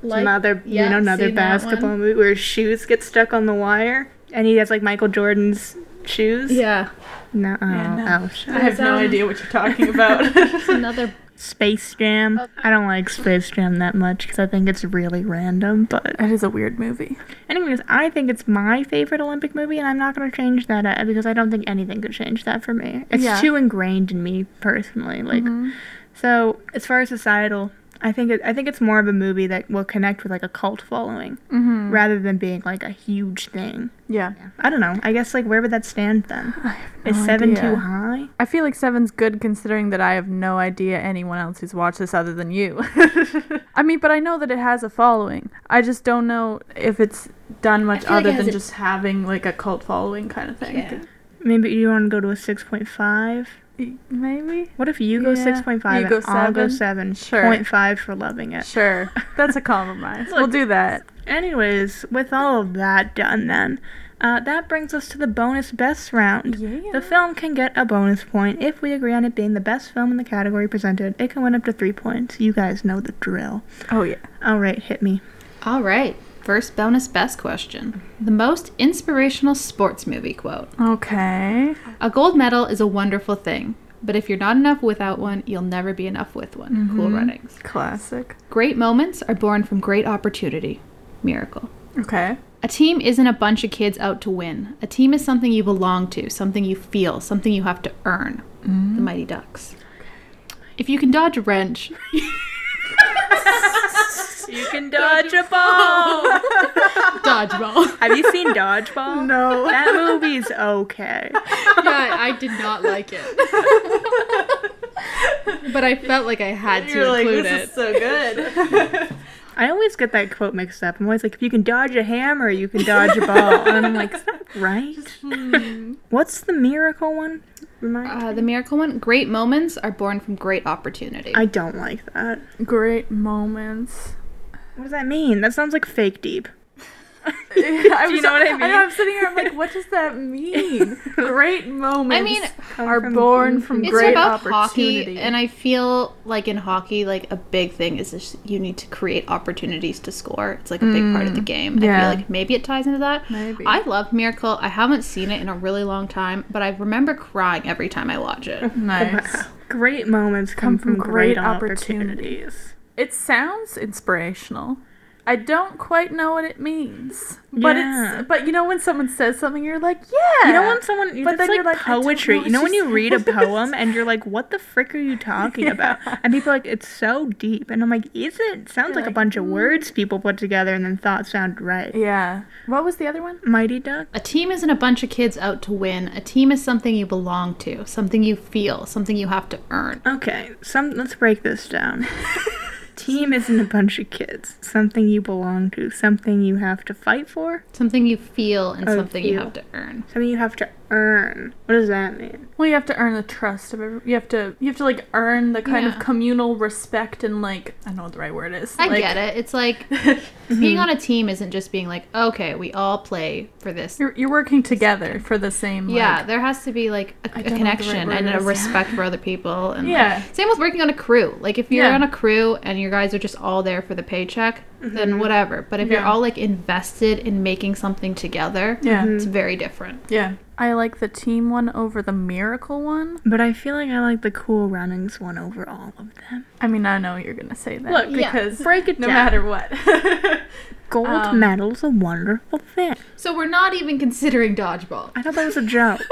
Like- another yeah, you know another basketball movie where his shoes get stuck on the wire, and he has like Michael Jordan's shoes. Yeah, No, oh, Yeah, no. oh, shit. I have no um, idea what you're talking about. it's another. Space Jam. I don't like Space Jam that much because I think it's really random. But it is a weird movie. anyways, I think it's my favorite Olympic movie, and I'm not going to change that uh, because I don't think anything could change that for me. It's Yeah. too ingrained in me personally. Like, Mhm. so as far as societal, I think it, I think it's more of a movie that will connect with like a cult following Mhm. rather than being like a huge thing. Yeah. I don't know. I guess like where would that stand then? I Is seven idea. too high? I feel like seven's good considering that I have no idea anyone else who's watched this other than you. I mean, but I know that it has a following. I just don't know if it's done much like other it than a- just having like a cult following kind of thing. Yeah. Maybe you want to go to a six point five. Y- Maybe. What if you go Yeah. six point five You and go I'll go seven? seven Sure. point five for loving it? Sure. That's a compromise. we'll do that. Anyways, with all of that done, then uh, that brings us to the bonus best round. Yeah. The film can get a bonus point if we agree on it being the best film in the category presented. It can win up to three points. You guys know the drill. Oh yeah. All right, hit me. All right. First bonus best question. The most inspirational sports movie quote. Okay. A gold medal is a wonderful thing, but if you're not enough without one, you'll never be enough with one. Cool Mhm. runnings. Classic. Great moments are born from great opportunity. Miracle. Okay. A team isn't a bunch of kids out to win. A team is something you belong to, something you feel, something you have to earn. The Mighty Ducks. If you can dodge a wrench, You can dodge a ball. dodgeball. Have you seen Dodgeball? No. That movie's okay. yeah, I did not like it. but I felt like I had to You're like, include this it. is so good. I always get that quote mixed up. I'm always like, if you can dodge a hammer, you can dodge a ball. and I'm like, is that right? Hmm. What's the miracle one? Remind Uh, the miracle one great moments are born from great opportunity. I don't like that. Great moments. What does that mean? That sounds like fake deep. I you know what I mean? I know. I'm sitting here. I'm like, what does that mean? Great moments. I mean, are from- born from it's great about opportunity. hockey, and I feel like in hockey, like a big thing is just you need to create opportunities to score. It's like a big part of the mm, game. I feel like maybe it ties into that. Maybe. I love Miracle. I haven't seen it in a really long time, but I remember crying every time I watch it. nice. Great moments come, from, great, opportunity. opportunities. It sounds inspirational. I don't quite know what it means, but Yeah. it's but you know when someone says something, you're like, yeah. You know when someone, But it's then like you're like, poetry. know you know when you read a poem and you're like, what the frick are you talking about? And people are like, it's so deep. And I'm like, is it? It sounds You're like, a like, bunch of words mm. people put together and then thought sound right. Yeah. What was the other one? Mighty Duck? A team isn't a bunch of kids out to win. A team is something you belong to, something you feel, something you have to earn. Okay, some let's break this down. Team isn't a bunch of kids. Something you belong to. Something you have to fight for. Something you feel and something you have to earn. Something you have to earn. What does that mean? Well, you have to earn the trust of every. You have to. You have to like earn the kind Yeah. of communal respect and like I don't know what the right word is. I like, get it. It's like mm-hmm. being on a team isn't just being like, okay, we all play for this. You're, you're working together for the same. Like, yeah, there has to be like a, don't know what the right connection word and a respect for other people. And like- Yeah. same with working on a crew. Like if you're Yeah. on a crew and your guys are just all there for the paycheck, then whatever. But if you're Mm-hmm. All like invested in making something together, Yeah. it's very different. Yeah. I like the team one over the miracle one. But I feel like I like the Cool Runnings one over all of them. I mean, I know you're gonna say that Look, yeah, because break it no down. matter what. Gold Um, medal's a wonderful thing. So we're not even considering dodgeball. I thought that was a joke.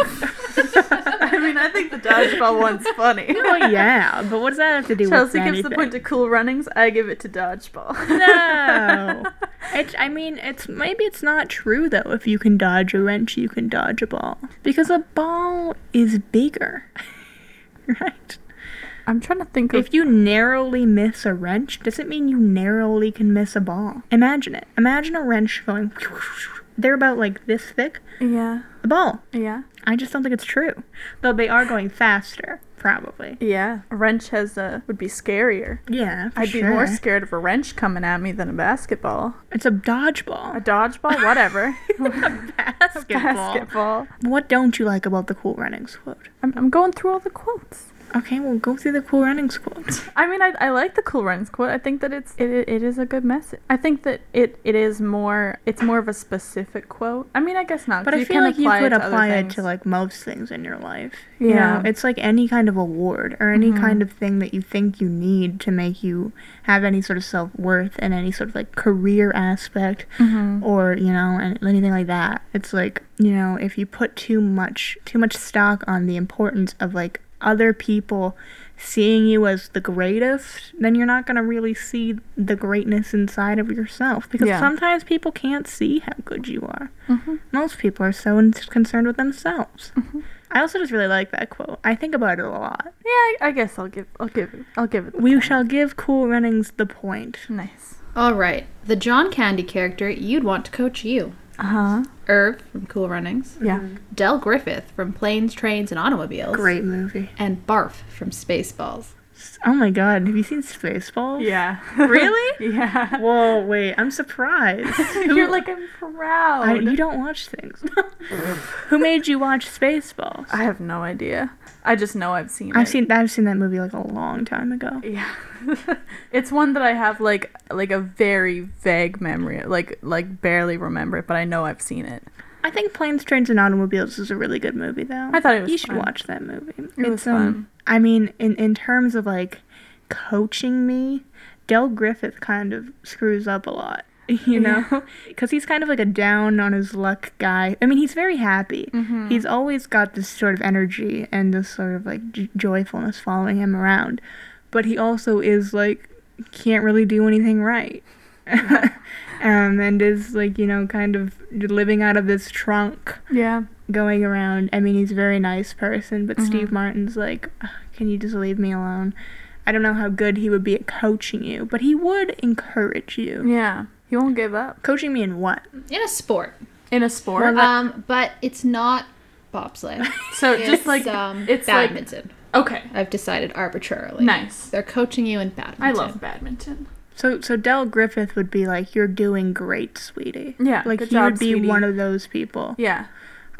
I mean, I think the dodgeball one's funny. oh yeah, but what does that have to do Chelsea with gives the point to cool runnings. I give it to dodgeball. No. It's, I mean, it's maybe it's not true though. If you can dodge a wrench, you can dodge a ball because a ball is bigger, right? I'm trying to think of. If you narrowly miss a wrench, does it mean you narrowly can miss a ball. Imagine it. Imagine a wrench going. They're about like this thick. Yeah. A ball. Yeah. I just don't think it's true. Though they are going faster, probably. Yeah. A wrench has a would be scarier. Yeah, I'd sure. be more scared of a wrench coming at me than a basketball. It's a dodgeball. A dodgeball, whatever. basketball. basketball. What don't you like about the Cool Runnings quote? I'm, I'm going through all the quotes. Okay, well, go through the Cool Runnings quotes. I mean, I, I like the cool runnings quote. I think that it's it, it, is a good message. I think that it, it is more it's more of a specific quote. I mean, I guess not. But I feel like you could apply it things. to like most things in your life. You Yeah. Mm-hmm. know, it's like any kind of award or any kind of thing that you think you need to make you have any sort of self worth and any sort of like career aspect Mm-hmm. or you know and anything like that. It's like you know if you put too much too much stock on the importance of like other people seeing you as the greatest, then you're not going to really see the greatness inside of yourself because Yeah. sometimes people can't see how good you are. Mm-hmm. Most people are so in- concerned with themselves. I also just really like that quote. I think about it a lot. Yeah, I, I guess I'll give I'll give it I'll give it. The We point. shall give Cool Runnings the point. Nice. All right, the John Candy character you'd want to coach you. Uh huh. Irv from Cool Runnings, Yeah. Del Griffith from Planes, Trains, and Automobiles, Great movie. and Barf from Spaceballs. Oh my god, have you seen Spaceballs? Yeah. Really? yeah. Whoa, wait, I'm surprised. You're like I'm proud. I, you don't watch things. Who made you watch Spaceballs? I have no idea. I just know I've seen I've it. seen I've seen that movie like a long time ago. Yeah. it's one that I have like like a very vague memory, like like barely remember it, but I know I've seen it. I think Planes, Trains, and Automobiles is a really good movie, though. I thought it was You should fun. watch that movie. It was it's um. I mean, in in terms of like coaching me, Del Griffith kind of screws up a lot. You know, because he's kind of like a down on his luck guy. I mean, he's very happy. Mm-hmm. He's always got this sort of energy and this sort of like j- joyfulness following him around, but he also is like can't really do anything right. um, and is like you know kind of living out of this trunk Yeah. going around. I mean, he's a very nice person, but Mm-hmm. Steve Martin's like, can you just leave me alone? I don't know how good he would be at coaching you, but he would encourage you. Yeah. He won't give up. Coaching me in what? In a sport. In a sport. Um, but it's not bobsled. so It's, just like um, it's like badminton. okay. I've decided arbitrarily. Nice. They're coaching you in badminton. I love badminton. So so Del Griffith would be like, "You're doing great, sweetie." Yeah, like good he job, would be sweetie. one of those people. Yeah.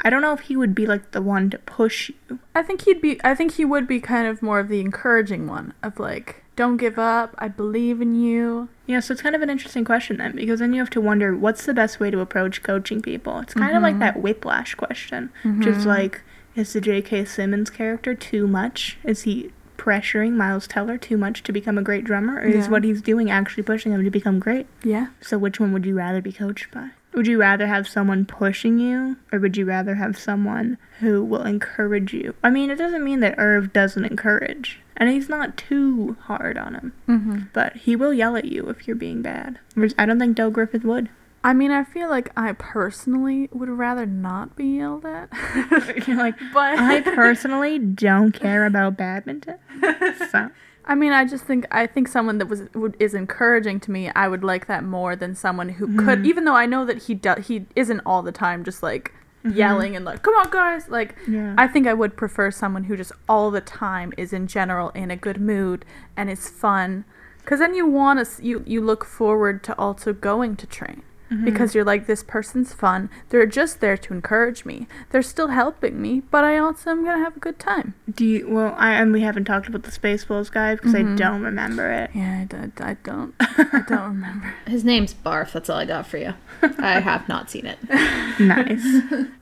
I don't know if he would be like the one to push you. I think he'd be I think he would be kind of more of the encouraging one of like, don't give up, I believe in you. Yeah, so it's kind of an interesting question then, because then you have to wonder what's the best way to approach coaching people. It's kind of like mm-hmm. that whiplash question, which is mm-hmm. like, is the J.K. Simmons character too much? Is he pressuring Miles Teller too much to become a great drummer, or is what he's doing actually pushing him to become great? Yeah. So which one would you rather be coached by? Would you rather have someone pushing you, or would you rather have someone who will encourage you? I mean, it doesn't mean that Irv doesn't encourage, and he's not too hard on him, Mm-hmm. but he will yell at you if you're being bad. Whereas I don't think Del Griffith would. I mean, I feel like I personally would rather not be yelled at. You're like, but I personally don't care about badminton. So, I mean, I just think I think someone that was would, is encouraging to me. I would like that more than someone who could, even though I know that he does. He isn't all the time just like Mm-hmm. yelling and like, "Come on, guys!" Like, Yeah. I think I would prefer someone who just all the time is in general in a good mood and is fun. Because then you want to you you look forward to also going to train. Mm-hmm. Because you're like, this person's fun. They're just there to encourage me. They're still helping me, but I also am gonna have a good time. do you? Well, I and we haven't talked about the Spaceballs guy because I mm-hmm. don't remember it. Yeah, I, d- I don't. I don't remember. His name's Barf. That's all I got for you. I have not seen it. Nice.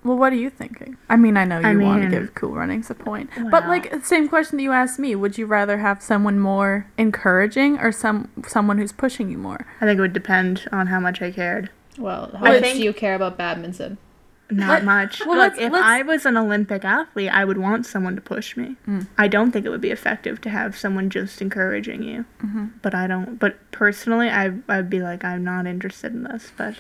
Well, what are you thinking? I mean, I know you I want to give Cool Runnings a point, but Well- like same question that you asked me: Would you rather have someone more encouraging or some someone who's pushing you more? I think it would depend on how much I cared. Well, how I much think- do you care about badminton? Not Let- much. well, Look, let's- if let's- I was an Olympic athlete, I would want someone to push me. Mm. I don't think it would be effective to have someone just encouraging you. Mm-hmm. But I don't. But personally, I I'd be like, I'm not interested in this. But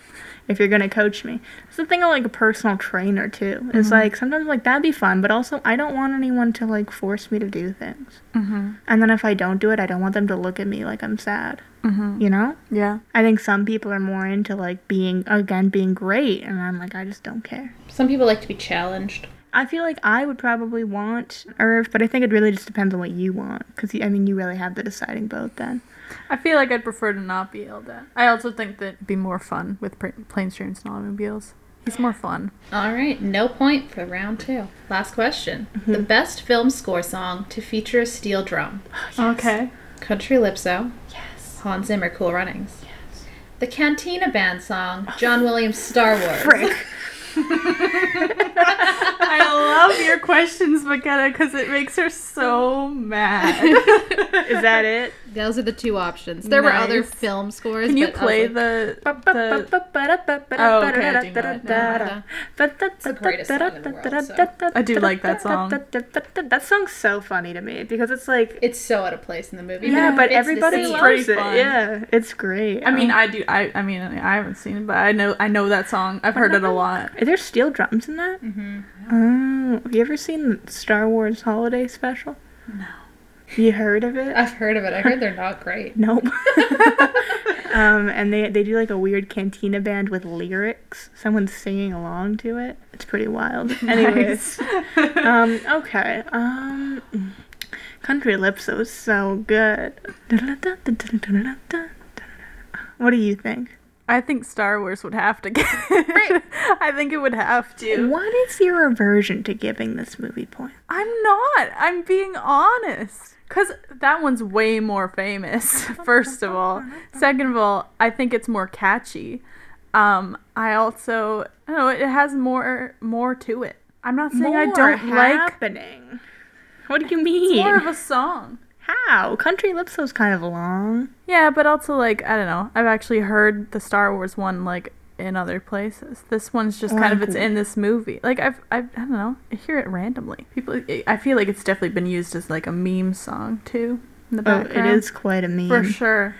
if you're gonna coach me, it's the thing of like a personal trainer too. It's Mm-hmm. like sometimes like that'd be fun, but also I don't want anyone to like force me to do things. Mm-hmm. And then if I don't do it, I don't want them to look at me like I'm sad. Mm-hmm. You know? Yeah. I think some people are more into like being again being great, and I'm like I just don't care. Some people like to be challenged. I feel like I would probably want Irv, but I think it really just depends on what you want. Because, I mean, you really have the deciding vote then. I feel like I'd prefer to not be yelled at. I also think that it'd be more fun with pr- planes, trains, and automobiles. He's more fun. All right, no point for round two. Last question. The best film score song to feature a steel drum. Okay. Country Lipso. Hans Zimmer, Cool Runnings. Yes. The Cantina Band song, John Williams, Star Wars. Frick. I love your questions, McKenna, because it makes her so mad. Is that it? Those are the two options. There were other film scores. Can you but play like, the, the Oh, okay, I do know it now. It's the greatest song in the world, so. I do like that song. That song's so funny to me because it's like, It's so out of place in the movie. yeah, it but fits the everybody loves it. fun. Yeah, it's great. I mean, I do. I I mean, I haven't seen it, but I know I know that song. I've heard it a lot. Are there steel drums in that? Mm-hmm. Oh, have you ever seen the Star Wars Holiday Special? No. You heard of it? I've heard of it. I heard they're not great. Nope. um, and they they do like a weird cantina band with lyrics. Someone's singing along to it. It's pretty wild. Anyways, um, okay. Um, Country Lipso is so good. What do you think? I think Star Wars would have to get it. I think it would have to. What is your aversion to giving this movie points? I'm not. I'm being honest. Because that one's way more famous, first of all. Second of all, I think it's more catchy. Um, I also, I don't know, it has more more to it. I'm not saying I don't like. happening. What do you mean? It's more of a song. How? Country Lipso's kind of long. Yeah, but also like I don't know. I've actually heard the Star Wars one like in other places. This one's just oh, kind of it's in this movie. Like I've, I've I don't know. I hear it randomly. People, I feel like it's definitely been used as like a meme song too in the Oh, background. it is quite a meme. for sure.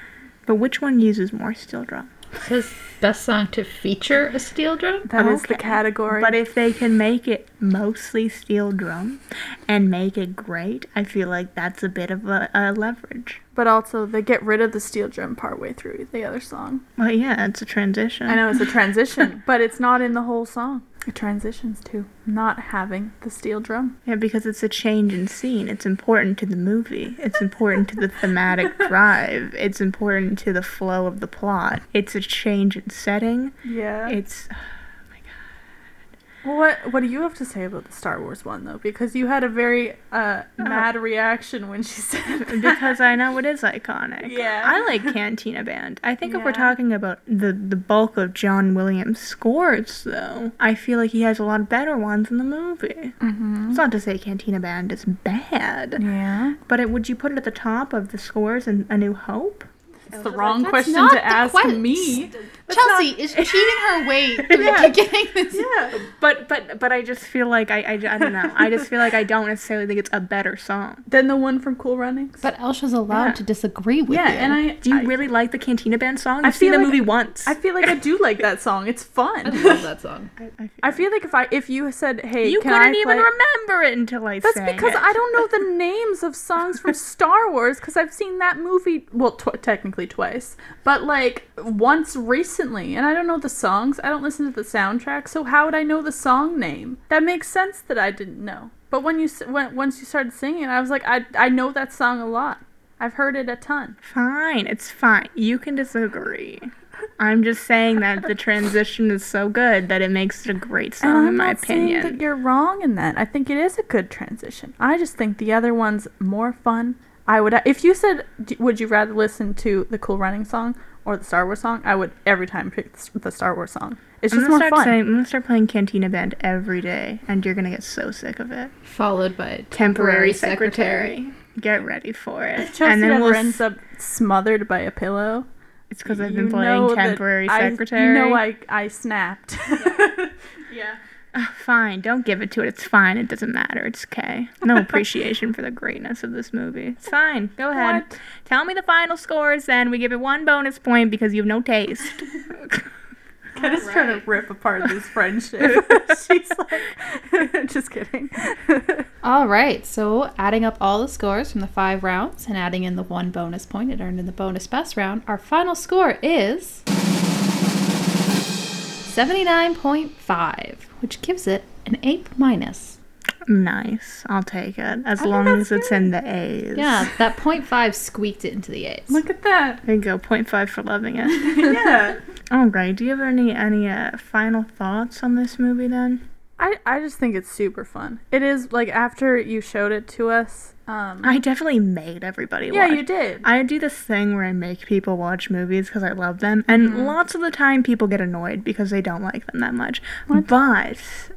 But which one uses more steel drum? It says best song to feature a steel drum. That is the category. But if they can make it mostly steel drum and make it great, I feel like that's a bit of a, a leverage. But also, they get rid of the steel drum partway through the other song. Well, yeah, it's a transition. I know it's a transition, but it's not in the whole song. It transitions to not having the steel drum. Yeah, because it's a change in scene. It's important to the movie. It's important to the thematic drive. It's important to the flow of the plot. It's a change in setting. Yeah. It's what What do you have to say about the Star Wars one though? Because you had a very uh, mad reaction when she said because I know it is iconic. Yeah. I like Cantina Band. I think if we're talking about the the bulk of John Williams' scores, though, I feel like he has a lot better ones in the movie. Mm-hmm. It's not to say Cantina Band is bad, Yeah. but it, would you put it at the top of the scores in A New Hope? It's the wrong That's question to ask que- me. Chelsea is cheating her way through Yeah. getting this. Yeah. But but but I just feel like I, I, I don't know. I just feel like I don't necessarily think it's a better song. than the one from Cool Runnings. But Elsha's allowed Yeah. to disagree with yeah, you. and I Do you I, really like the Cantina Band song? I I've seen the like- movie once. I feel like I do like that song. It's fun. I love that song. I, I feel I feel like if I if you said, "Hey, you can couldn't I even play-" remember it until I That's sang because it. I don't know the names of songs from Star Wars because I've seen that movie, well, tw- technically twice, but like once recently, and I don't know the songs. I don't listen to the soundtrack, so how would I know the song name? That makes sense that I didn't know. But when you when once you started singing, I was like, I I know that song a lot. I've heard it a ton. Fine, it's fine. You can disagree. I'm just saying that the transition is so good that it makes it a great And song, I'm in my not saying that opinion. you're wrong in that. I think it is a good transition. I just think the other one's more fun. I would, if you said, would you rather listen to the Cool Running song or the Star Wars song? I would every time pick the Star Wars song. It's I'm just more fun. saying, I'm gonna start playing Cantina Band every day, and you're gonna get so sick of it. Followed by Temporary secretary. Get ready for it. Chelsea and then we'll. ends up smothered by a pillow. it's because I've been playing that temporary I- secretary. you know I I snapped. yeah. Ah, fine, don't give it to it. It's fine. It doesn't matter. It's okay. No appreciation for the greatness of this movie. It's fine. Go ahead. What? Tell me the final scores, then. We give it one bonus point because you have no taste. Ken is trying to rip apart this friendship. She's like, just kidding. All right, so adding up all the scores from the five rounds and adding in the one bonus point it earned in the bonus best round, our final score is 79.5, which gives it an A minus. nice. I'll take it. As I long that's as it's in the A's. Yeah, that 0.5 squeaked it into the A's. Look at that. There you go. Point 0.5 for loving it. Yeah. All right. Do you have any any uh, final thoughts on this movie then? I, I just think it's super fun. It is like after you showed it to us. Um, I definitely made everybody watch. yeah, watch. you did. I do this thing where I make people watch movies because I love them, and Mm-hmm. lots of the time people get annoyed because they don't like them that much. But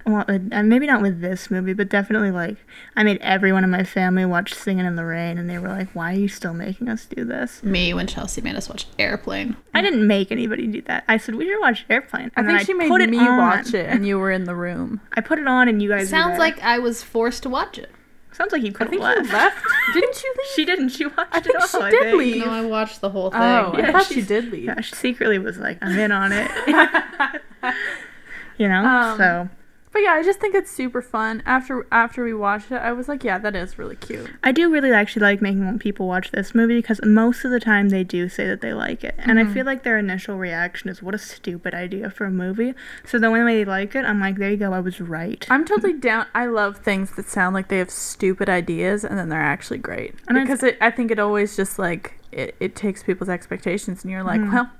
well, uh, and maybe not with this movie, but definitely like I made everyone in my family watch Singing in the Rain, and they were like, "Why are you still making us do this?" Me when Chelsea made us watch Airplane. I didn't make anybody do that. I said we should watch Airplane. I And think then she made put it me on. watch it, and you were in the room. I put it on, and you guys. were Sounds there. like I was forced to watch it. Sounds like you I could think have left. left. Didn't you leave? She didn't. She watched I think it all. she I did think. leave. No, I watched the whole thing. Oh, I Yeah, thought she did leave. Yeah, she secretly was like, I'm in on it. you know? Um, so But yeah, I just think it's super fun. After after we watched it, I was like, yeah, that is really cute. I do really actually like making people watch this movie because most of the time they do say that they like it. And Mm-hmm. I feel like their initial reaction is, what a stupid idea for a movie. So then way they like it, I'm like, there you go, I was right. I'm totally down. I love things that sound like they have stupid ideas and then they're actually great. And because it, I think it always just like it, it takes people's expectations and you're like, Mhm. well,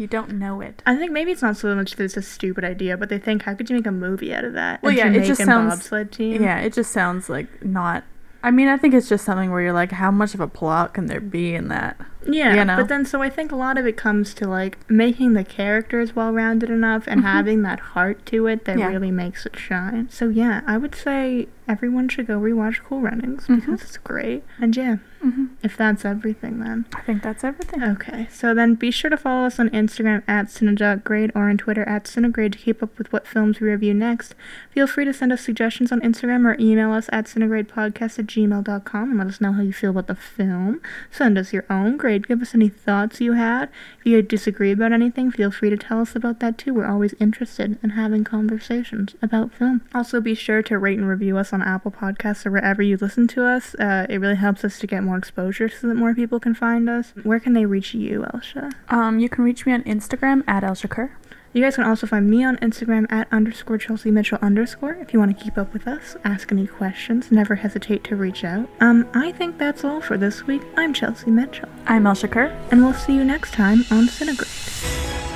you don't know it. I think maybe it's not so much that it's a stupid idea, but they think, how could you make a movie out of that? Well, And yeah, it just sounds- bobsled team. Yeah, it just sounds like not. I mean, I think it's just something where you're like, how much of a plot can there be in that? Yeah, you know? but then so I think a lot of it comes to like making the characters well rounded enough and having that heart to it that Mm-hmm. Yeah. really makes it shine. So yeah, I would say everyone should go rewatch Cool Runnings Mhm. because it's great. And yeah, hmm if that's everything then. I think that's everything. Okay, so then be sure to follow us on Instagram at Cinegrade or on Twitter at Cinegrade to keep up with what films we review next. Feel free to send us suggestions on Instagram or email us at cinegradepodcast at gmail.com and let us know how you feel about the film. Send us your own grade Give us any thoughts you had. If you disagree about anything, feel free to tell us about that too. We're always interested in having conversations about film. Also, be sure to rate and review us on Apple Podcasts or wherever you listen to us. Uh, it really helps us to get more exposure so that more people can find us. Where can they reach you, Elsha? Um, you can reach me on Instagram at Elshakur. You guys can also find me on Instagram at underscore Chelsea Mitchell underscore if you want to keep up with us, ask any questions, never hesitate to reach out. Um, I think that's all for this week. I'm Chelsea Mitchell, I'm Elshakur. and we'll see you next time on Cinegrade.